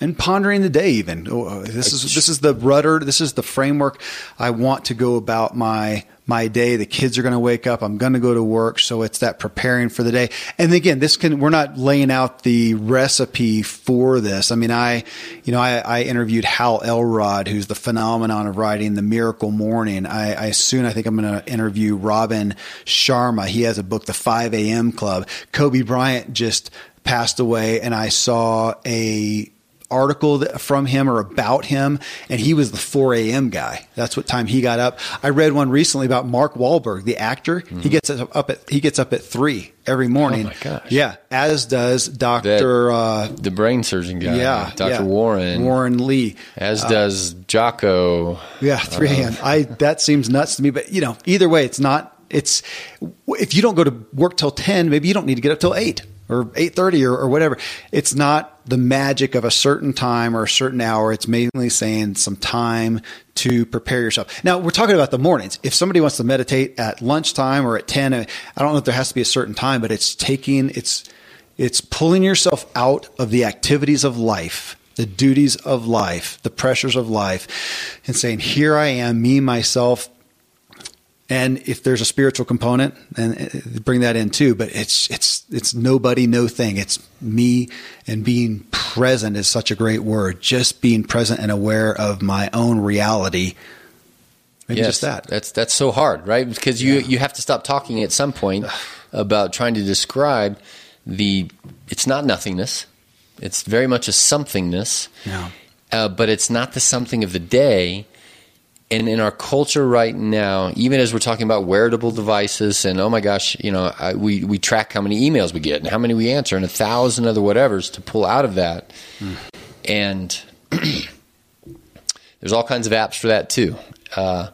and pondering the day even. Oh, uh, this is this is the rudder. This is the framework i want to go about my my day. The kids are going to wake up. I'm going to go to work. So it's that preparing for the day. And again this can we're not laying out the recipe for this. I mean i you know i, I interviewed hal elrod who's the phenomenon of writing the miracle morning. I, I soon i think i'm going to interview robin sharma. He has a book the 5 a.m club. Kobe bryant just passed away and i saw a article from him or about him, and he was the 4 a.m. guy. That's what time he got up. I read one recently about Mark Wahlberg, the actor. Mm-hmm. He gets up at he gets up at three every morning.
Oh my gosh!
Yeah, as does Doctor
uh, the brain surgeon guy.
Yeah,
Doctor
yeah.
Warren
Warren Lee.
As uh, does Jocko.
Yeah, 3 a.m. Uh, I that seems nuts to me, but you know, either way, it's not. It's if you don't go to work till 10, maybe you don't need to get up till eight or 8.30 or, or whatever. It's not the magic of a certain time or a certain hour. It's mainly saying some time to prepare yourself. Now we're talking about the mornings. If somebody wants to meditate at lunchtime or at 10, I don't know if there has to be a certain time, but it's taking, it's, it's pulling yourself out of the activities of life the duties of life, the pressures of life, and saying, Here I am, me, myself, and if there's a spiritual component, and uh, bring that in too. But it's it's it's nobody, no thing. It's me, and being present is such a great word. Just being present and aware of my own reality. Maybe
yes,
just that.
That's that's so hard, right? Because you
Yeah.
you have to stop talking at some point about trying to describe the. It's not nothingness. It's very much a somethingness.
Yeah.
Uh, but it's not the something of the day. And in our culture right now, even as we're talking about wearable devices, and oh my gosh, you know, I, we we track how many emails we get and how many we answer, and a thousand other whatevers to pull out of that, and there's all kinds of apps for that too. Uh,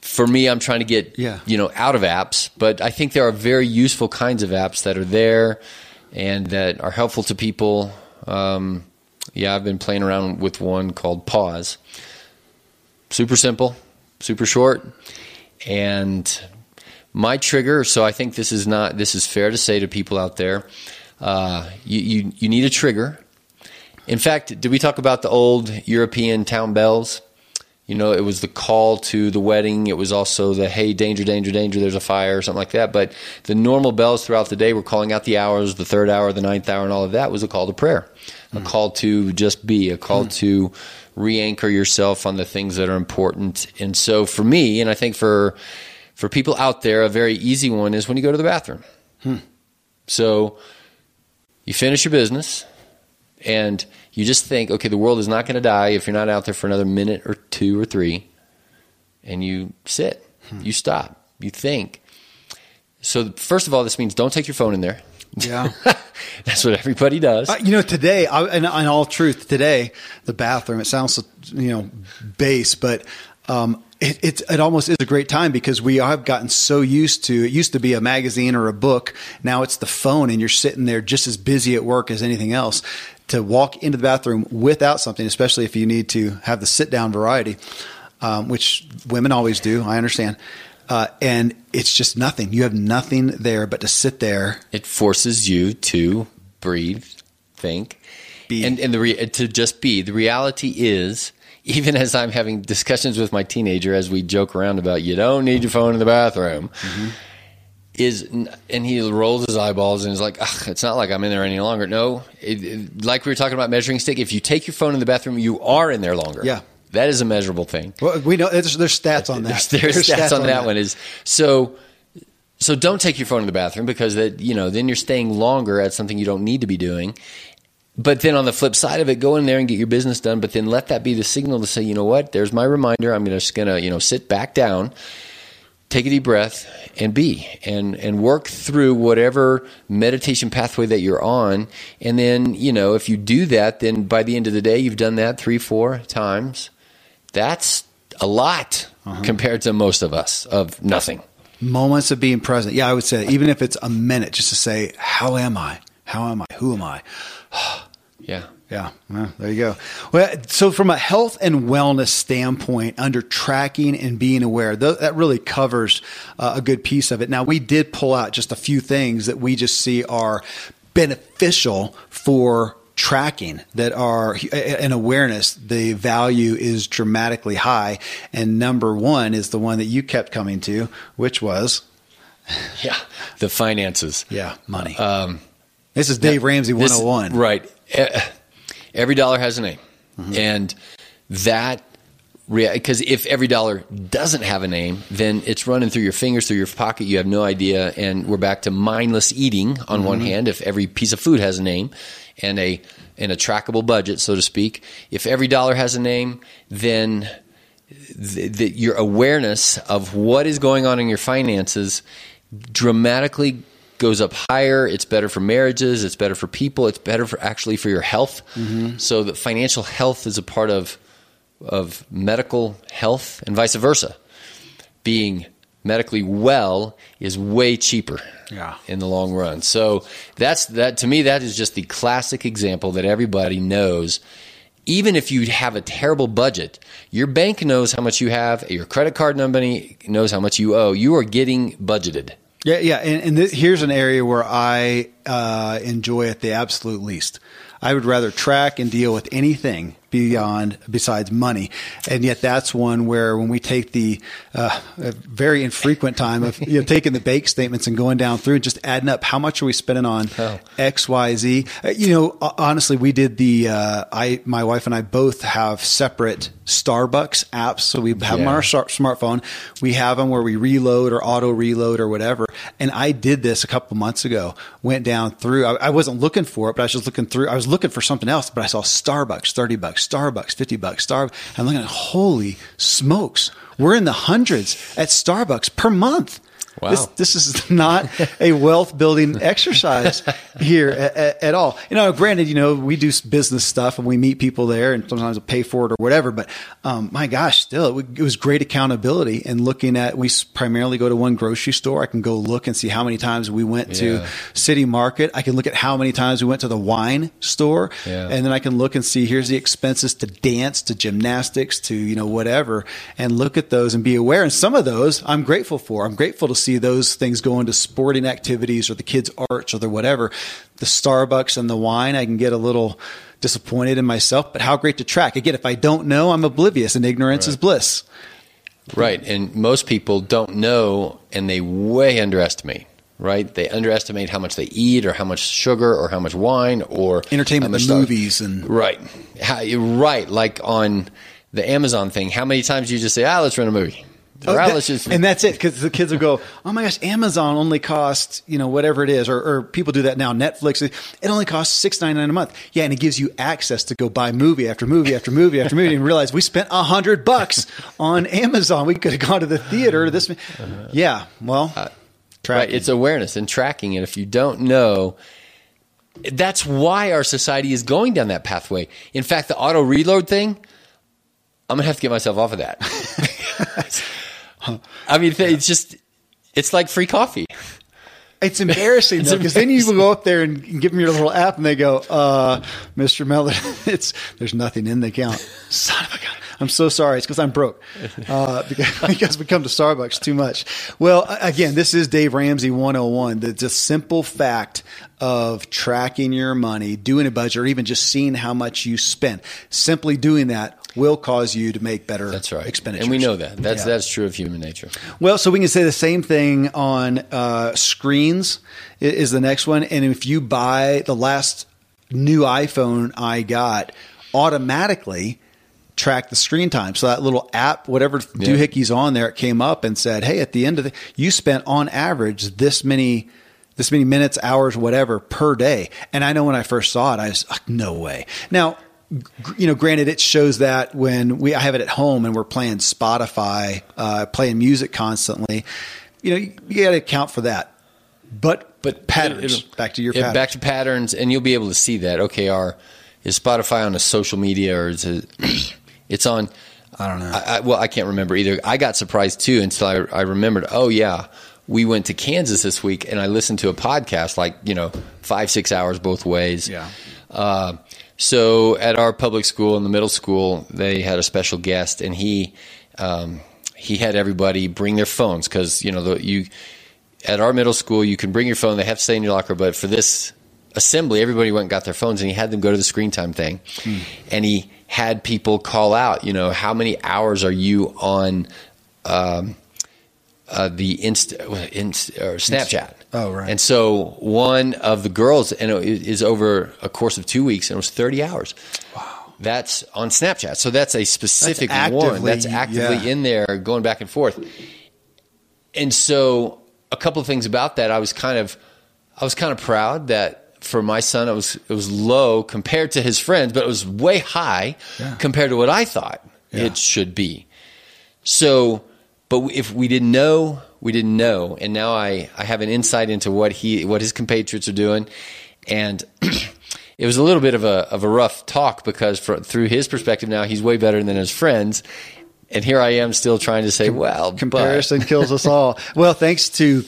for me, I'm trying to get
Yeah.
you know out of apps, but I think there are very useful kinds of apps that are there and that are helpful to people. Um, yeah, I've been playing around with one called Pause. Super simple, super short, and my trigger. So I think this is not. This is fair to say to people out there. Uh, you, you you need a trigger. In fact, did we talk about the old European town bells? You know, it was the call to the wedding. It was also the hey, danger, danger, danger, there's a fire, or something like that. But the normal bells throughout the day were calling out the hours, the third hour, the ninth hour, and all of that was a call to prayer, a call to just be, a call hmm. to re anchor yourself on the things that are important. And so for me, and I think for for people out there, a very easy one is when you go to the bathroom. Hmm. So you finish your business and you just think, okay, the world is not going to die if you're not out there for another minute or two or three, and you sit, hmm. you stop, you think. So, first of all, this means don't take your phone in there.
Yeah.
That's what everybody does.
Uh, you know, today, I, in, in all truth, today, the bathroom, it sounds, you know, base, but um, it, it's, it almost is a great time because we have gotten so used to, it used to be a magazine or a book. Now it's the phone and you're sitting there just as busy at work as anything else. To walk into the bathroom without something, especially if you need to have the sit down variety, um, which women always do, I understand. Uh, and it's just nothing. You have nothing there but to sit there.
it forces you to breathe, think,
Be.
and and the re- to just be. The reality is, even as I'm having discussions with my teenager, as we joke around about, you don't need your phone in the bathroom. Is and he rolls his eyeballs and is like, Ugh, it's not like I'm in there any longer. No, it, it- like we were talking about measuring stick. If you take your phone in the bathroom, you are in there longer.
Yeah.
That is a measurable thing.
Well, we know there's, there's stats on that.
There's, there's stats, on, that, one is so so don't take your phone in the bathroom because that you know then you're staying longer at something you don't need to be doing. But then on the flip side of it, go in there and get your business done. But then let that be the signal to say, you know what? There's my reminder. I'm just gonna you know sit back down, take a deep breath, and be and and work through whatever meditation pathway that you're on. And then you know if you do that, then by the end of the day, you've done that three, four times. That's a lot compared to most of us of nothing.
moments of being present. Yeah, I would say even if it's a minute, just to say, "How am I? How am I? Who am I?"
Yeah.
Yeah, well, there you go. Well, so from a health and wellness standpoint, under tracking and being aware, th- that really covers uh, a good piece of it. Now, we did pull out just a few things that we just see are beneficial for tracking that are an awareness the value is dramatically high and number one is the one that you kept coming to which was
Yeah. The finances.
yeah money
Um,
this is dave ramsey
This-
101
right. Every dollar has a name. And that, because if every dollar doesn't have a name, then it's running through your fingers, through your pocket. You have no idea. And we're back to mindless eating on one mm-hmm. hand. If every piece of food has a name and a, and a trackable budget, so to speak, if every dollar has a name, then the, the, your awareness of what is going on in your finances dramatically goes up higher. It's better for marriages. It's better for people. It's better for actually for your health. Mm-hmm. So that financial health is a part of of medical health and vice versa. Being medically well is way cheaper
Yeah.
in the long run. So that's that to me that is just the classic example that everybody knows. Even if you have a terrible budget, your bank knows how much you have, your credit card company knows how much you owe. You are getting budgeted.
Yeah, yeah, and, and this, here's an area where I uh, enjoy it the absolute least. I would rather track and deal with anything beyond besides money, and yet that's one where when we take the uh, very infrequent time of you know taking the bank statements and going down through and just adding up how much are we spending on
Oh.
X, Y, Z. Uh, you know, honestly, we did the. Uh, I, my wife and I both have separate Starbucks apps, so we have them on our smartphone. We have them where we reload or auto reload or whatever. And I did this a couple months ago. Went down through. I, I wasn't looking for it, but I was just looking through. I was looking for something else, but I saw Starbucks, thirty bucks, Starbucks, fifty bucks, Starbucks. I'm looking at holy smokes, we're in the hundreds at Starbucks per month.
Wow.
This, this is not a wealth building exercise here at, at, all. You know, granted, you know, we do business stuff and we meet people there and sometimes we pay for it or whatever, but um, my gosh, still, it, it was great accountability and looking at, we primarily go to one grocery store. I can go look and see how many times we went to City Market. I can look at how many times we went to the wine store
Yeah.
and then I can look and see here's the expenses to dance, to gymnastics, to, you know, whatever, and look at those and be aware. And some of those I'm grateful for. I'm grateful to see those things go into sporting activities or the kids' arts or the whatever. The Starbucks and the wine, I can get a little disappointed in myself, but how great to track. Again, if I don't know, I'm oblivious and ignorance is bliss.
Right. And most people don't know and they way underestimate, right? They underestimate how much they eat or how much sugar or how much wine or
Entertainment, the
stuff.
movies and
Right. How, right. Like on the Amazon thing, how many times do you just say, ah, let's rent a movie?
Oh,
Or, "Ah,
that- and that's it because the kids will go, "Oh my gosh, Amazon only costs you know whatever it is," or, or people do that now. Netflix, it only costs six ninety nine a month. Yeah, and it gives you access to go buy movie after movie after movie after movie, and realize we spent a hundred bucks on Amazon. We could have gone to the theater. This, yeah. Well,
Right. It's awareness and tracking. And if you don't know, that's why our society is going down that pathway. In fact, the auto reload thing, I'm going to have to get myself off of that. I mean, it's just, it's like free coffee.
It's embarrassing because then you go up there and give them your little app, and they go, uh, "Mr. Miller, it's there's nothing in the account." Son of a gun! I'm so sorry. It's because I'm broke. Uh, because, because we come to Starbucks too much. Well, again, this is Dave Ramsey 101. The just simple fact of tracking your money, doing a budget, or even just seeing how much you spend. Simply doing that will cause you to make better
That's right.
expenditures.
And we know that. That's,
Yeah.
that's true of human nature.
Well, so we can say the same thing on uh, screens is the next one. And if you buy the last new iPhone I got, automatically track the screen time. So that little app, whatever doohickey's on there, it came up and said, "Hey, at the end of the, you spent on average this many." This many minutes, hours, whatever per day. And I know when I first saw it, I was like, no way. Now, you know, granted, it shows that when we I have it at home and we're playing Spotify, uh, playing music constantly, you know, you, you got to account for that. But but patterns.
It'll-
back to your
yeah,
patterns.
back to patterns, and you'll be able to see that. Okay, our is Spotify on a social media or is it? It's on.
I don't know.
I, I, well, I can't remember either. I got surprised too until I, I remembered. Oh yeah, we went to Kansas this week, and I listened to a podcast like you know five six hours both ways.
Yeah.
Uh, so at our public school in the middle school, they had a special guest, and he um, he had everybody bring their phones because you know the, you at our middle school you can bring your phone. They have to stay in your locker, but for this assembly, everybody went and got their phones, and he had them go to the screen time thing, and he had people call out. You know, how many hours are you on? Um, uh, the inst, inst or Snapchat.
Oh, right.
And so one of the girls, and it is over a course of two weeks, and it was thirty hours. Wow. That's on Snapchat. So that's a specific
That's
one that's actively
yeah.
in there, going back and forth. And so a couple of things about that, I was kind of, I was kind of proud that for my son, it was it was low compared to his friends, but it was way high compared to what I thought
Yeah.
it should be. So, but if we didn't know, we didn't know, and now I, I have an insight into what he what his compatriots are doing, and it was a little bit of a of a rough talk because for, through his perspective now he's way better than his friends, And here I am still trying to say, well,
comparison kills us all. Well, thanks to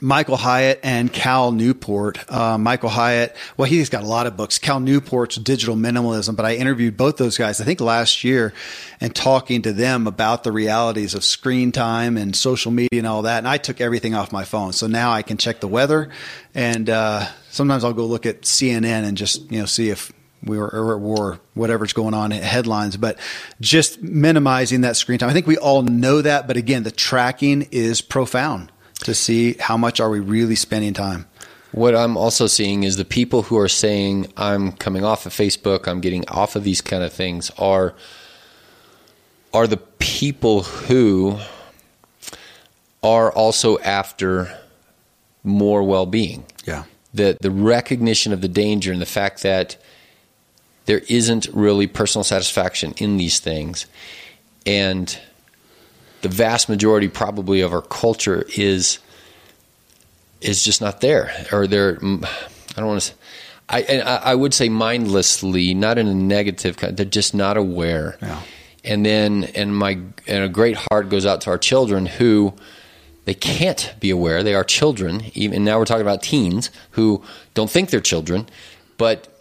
Michael Hyatt and Cal Newport. Uh, Michael Hyatt, well, he's got a lot of books. Cal Newport's Digital Minimalism, but I interviewed both those guys, I think last year, and talking to them about the realities of screen time and social media and all that. And I took everything off my phone. So now I can check the weather. And uh, sometimes I'll go look at CNN and just, you know, see if we were, or at war, whatever's going on in headlines, but just minimizing that screen time. I think we all know that, but again, the tracking is profound to see how much are we really spending time.
What I'm also seeing is the people who are saying I'm coming off of Facebook, I'm getting off of these kind of things are are the people who are also after more well-being.
Yeah.
The the recognition of the danger and the fact that there isn't really personal satisfaction in these things. And the vast majority probably of our culture is is just not there or they're I don't want to I I would say mindlessly not in a negative kind they're just not aware.
Yeah.
and then and my and a great heart goes out to our children who they can't be aware. They are children even now we're talking about teens who don't think they're children but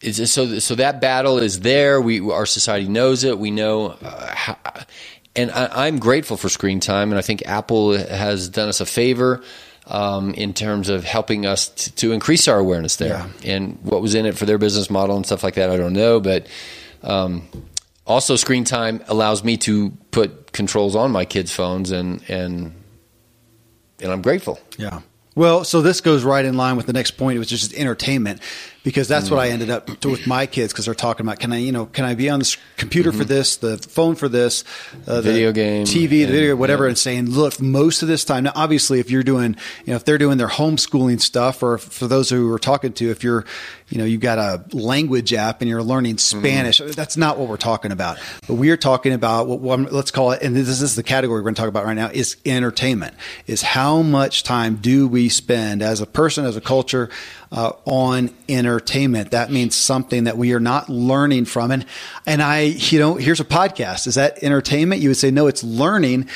it's so so that battle is there. We our society knows it. We know uh, how, and I, am grateful for screen time, and I think Apple has done us a favor um, in terms of helping us t- to increase our awareness there. Yeah. And what was in it for their business model and stuff like that, I don't know. But um, also, screen time allows me to put controls on my kids' phones, and and and I'm grateful.
Yeah. Well, so this goes right in line with the next point, which is just entertainment because that's mm. what I mm. ended up to with my kids because they're talking about can I you know can I be on the computer mm-hmm. for this, the phone for this,
uh, video game,
TV, the video, whatever, yeah. and saying look, most of this time now, obviously, if you're doing you know if they're doing their homeschooling stuff, or for those who we're talking to, if you're you know you've got a language app and you're learning mm-hmm. Spanish, mm. that's not what we're talking about. But we are talking about what, what let's call it, and this is the category we're going to talk about right now is entertainment. Is how much time do we spend as a person, as a culture? Uh, on entertainment. That means something that we are not learning from. And, and I, you know, here's a podcast. Is that entertainment? You would say, no, it's learning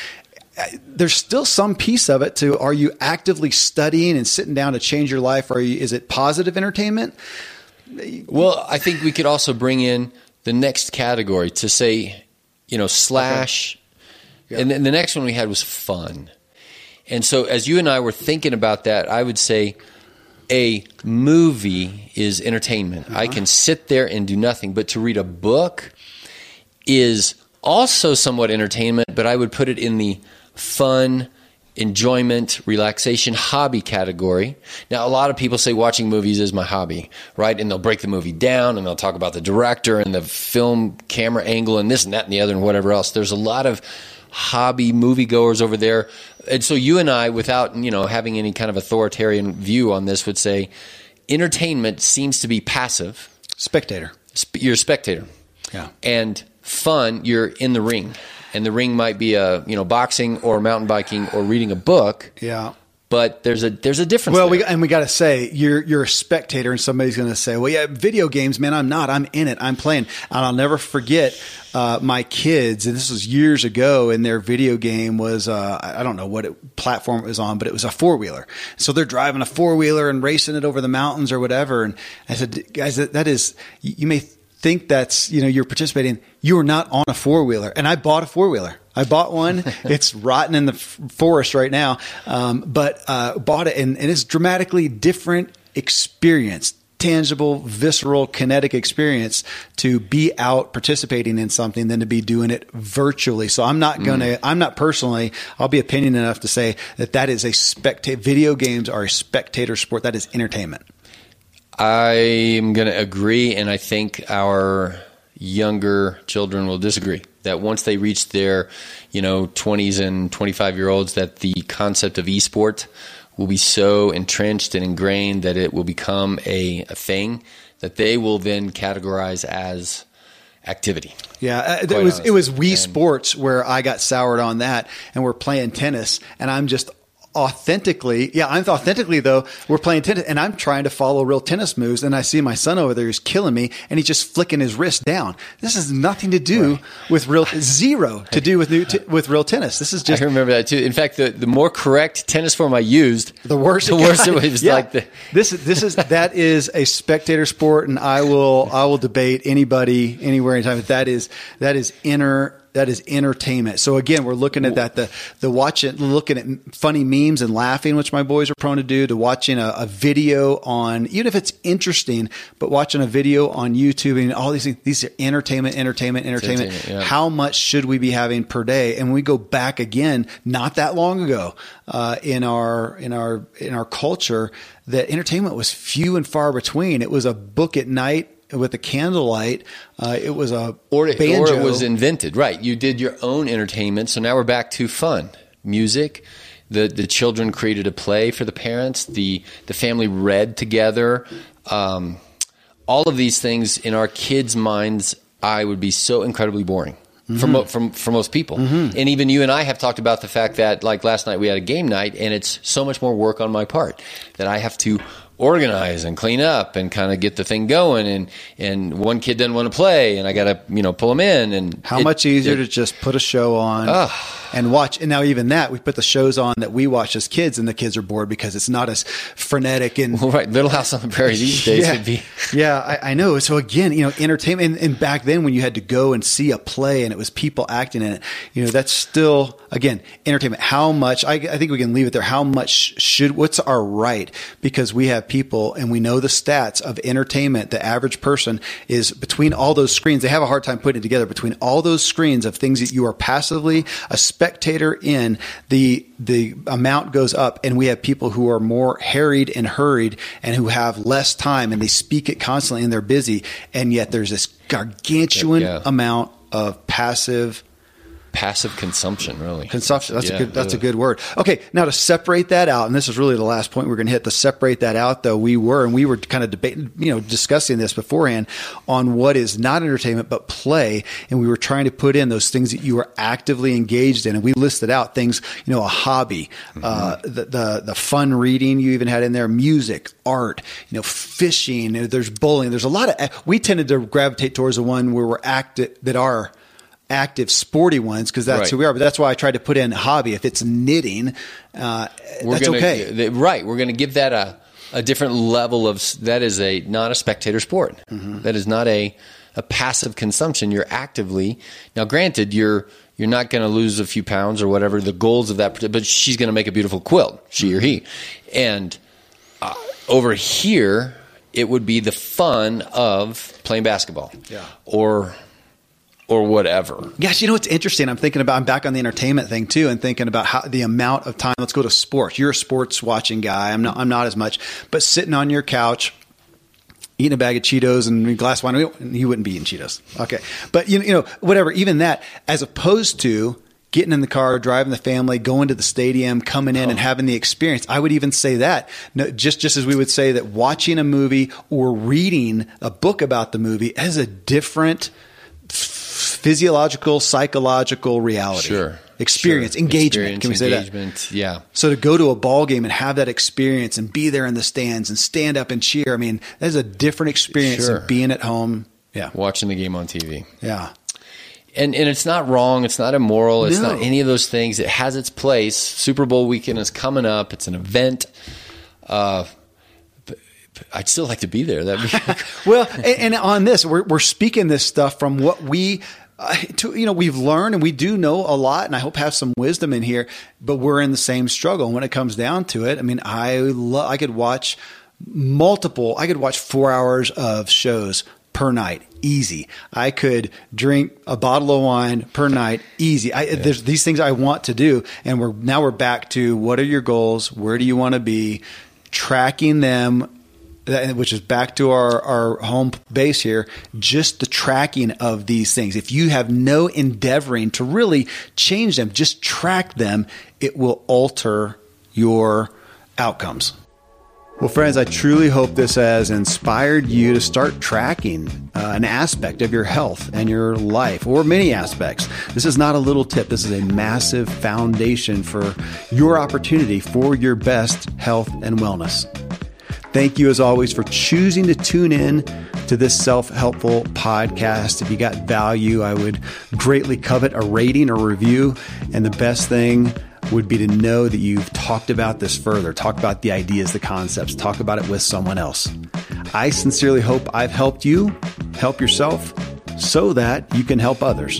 there's still some piece of it to are you actively studying and sitting down to change your life are you is it positive entertainment
well i think we could also bring in the next category to say you know slash okay. yeah. and then the next one we had was fun and so as you and i were thinking about that i would say a movie is entertainment. Uh-huh. I can sit there and do nothing, but to read a book is also somewhat entertainment, but I would put it in the fun, enjoyment, relaxation, hobby category. Now, a lot of people say watching movies is my hobby, right? And they'll break the movie down and they'll talk about the director and the film camera angle and this and that and the other and whatever else. There's a lot of hobby moviegoers over there. And so you and I, without you know having any kind of authoritarian view on this, would say entertainment seems to be passive.
Spectator.
You're a spectator.
Yeah.
And fun, you're in the ring. And the ring might be a you know boxing or mountain biking or reading a book.
Yeah
but there's a there's a difference.
Well, we, and we got to say you're you're a spectator, and somebody's going to say, "Well, yeah, video games, man, I'm not. I'm in it. I'm playing." And I'll never forget uh, my kids, and this was years ago, and their video game was uh, I don't know what it, platform it was on, but it was a four wheeler. So they're driving a four wheeler and racing it over the mountains or whatever. And I said, guys, that, that is you may think that's you know you're participating. You are not on a four wheeler, and I bought a four wheeler. I bought one. it's rotten in the forest right now, um, but uh, bought it, and, and it's dramatically different experience tangible, visceral, kinetic experience to be out participating in something than to be doing it virtually. So I'm not going to, mm. I'm not personally, I'll be opinion enough to say that that is a spectator, video games are a spectator sport. That is entertainment.
I'm going to agree. And I think our younger children will disagree that once they reach their, you know, 20s and 25 year olds, that the concept of esport will be so entrenched and ingrained that it will become a, a thing that they will then categorize as activity.
Yeah, uh, it was honestly. it was Wii and, Sports where I got soured on that, and we're playing tennis, and I'm just authentically, yeah, I'm authentically though. We're playing tennis, and I'm trying to follow real tennis moves, and I see my son over there who's killing me, and he's just flicking his wrist down. This has nothing to do right. with real zero to do with new t- with real tennis. This is just.
I remember that too. In fact, the, the more correct tennis form I used,
the worse.
The worse it was. Yeah. Like the
this is this is that is a spectator sport, and I will I will debate anybody anywhere anytime. That is that is inner that is entertainment. So again, we're looking at that the the watching looking at funny memes and laughing, which my boys are prone to do, to watching a, a video on even if it's interesting, but watching a video on YouTube and all these things. These are entertainment, entertainment, entertainment. entertainment yeah. How much should we be having per day? And we go back again, not that long ago, uh, in our in our in our culture, that entertainment was few and far between. It was a book at night with the candlelight. Uh, it was a
or
it, banjo.
or it was invented. Right, you did your own entertainment. So now we're back to fun, music. The the children created a play for the parents. The the family read together. Um, all of these things in our kids' minds, I would be so incredibly boring. Mm-hmm. For, from, for most people. Mm-hmm. And even you and I have talked about the fact that, like last night, we had a game night, and it's so much more work on my part that I have to organize and clean up and kind of get the thing going. And and one kid doesn't want to play and I got to you know pull them in. And
how it, much easier it, to just put a show on? Uh, and watch. And now even that we put the shows on that we watch as kids and the kids are bored because it's not as frenetic and
well, right. Little House on the Prairie these days
yeah,
would be
yeah I, I, know. So again you know entertainment and, and back then when you had to go and see a play and it was people acting in it you know that's still again entertainment. How much I, I think we can leave it there. How much should what's our right? Because we have people, and we know the stats of entertainment. The average person is between all those screens. They have a hard time putting it together between all those screens of things that you are passively a spectator in. The the amount goes up, and we have people who are more harried and hurried, and who have less time, and they speak it constantly, and they're busy, and yet there's this gargantuan yeah. amount of passive
passive consumption, really.
Consumption. That's yeah, a good. That's yeah. a good word. Okay, now to separate that out, and this is really the last point we're going to hit. To separate that out, though, we were and we were kind of debating, you know, discussing this beforehand on what is not entertainment but play, and we were trying to put in those things that you are actively engaged in, and we listed out things, you know, a hobby, mm-hmm. uh, the, the the fun reading you even had in there, music, art, you know, fishing. There's bowling. There's a lot of. We tended to gravitate towards the one where we're active that are active sporty ones because that's right. who we are. But that's why I tried to put in hobby. If it's knitting, uh, that's
gonna,
okay.
Right. We're going to give that a, a different level of that is a not a spectator sport. Mm-hmm. That is not a a passive consumption. You're actively now. Granted, you're you're not going to lose a few pounds or whatever the goals of that. But she's going to make a beautiful quilt, she or he, and uh, over here it would be the fun of playing basketball,
yeah,
or or whatever.
Yes, you know what's interesting? I'm thinking about I'm back on the entertainment thing too, and thinking about how the amount of time. Let's go to sports. You're a sports watching guy. I'm not. I'm not as much. But sitting on your couch, eating a bag of Cheetos and a glass of wine, you wouldn't be eating Cheetos. Okay, but you know, you know, whatever. Even that, as opposed to getting in the car, driving the family, going to the stadium, coming in oh. and having the experience. I would even say that no, just just as we would say that watching a movie or reading a book about the movie has a different physiological, psychological reality.
Sure.
Experience,
sure.
engagement.
Experience,
Can we say
engagement,
that?
Yeah.
So to go to a ball game and have that experience and be there in the stands and stand up and cheer, I mean, that's a different experience sure. than being at home. Yeah.
Watching the game on TV.
Yeah.
And and it's not wrong. It's not immoral. It's no. not any of those things. It has its place. Super Bowl weekend is coming up. It's an event. Uh, I'd still like to be there. That
well, and, and, on this, we're we're speaking this stuff from what we. Uh, to, you know, we've learned and we do know a lot, and I hope have some wisdom in here. But we're in the same struggle. When it comes down to it, I mean, I lo- I could watch multiple. I could watch four hours of shows per night, easy. I could drink a bottle of wine per night, easy. I, yeah. There's these things I want to do, and we're now we're back to what are your goals? Where do you want to be? Tracking them which is back to our, our home base here, just the tracking of these things. If you have no endeavoring to really change them, just track them, it will alter your outcomes. Well, friends, I truly hope this has inspired you to start tracking uh, an aspect of your health and your life, or many aspects. This is not a little tip. This is a massive foundation for your opportunity for your best health and wellness. Thank you, as always, for choosing to tune in to this self helpful podcast. If you got value, I would greatly covet a rating or review. And the best thing would be to know that you've talked about this further, talk about the ideas, the concepts, talk about it with someone else. I sincerely hope I've helped you help yourself so that you can help others.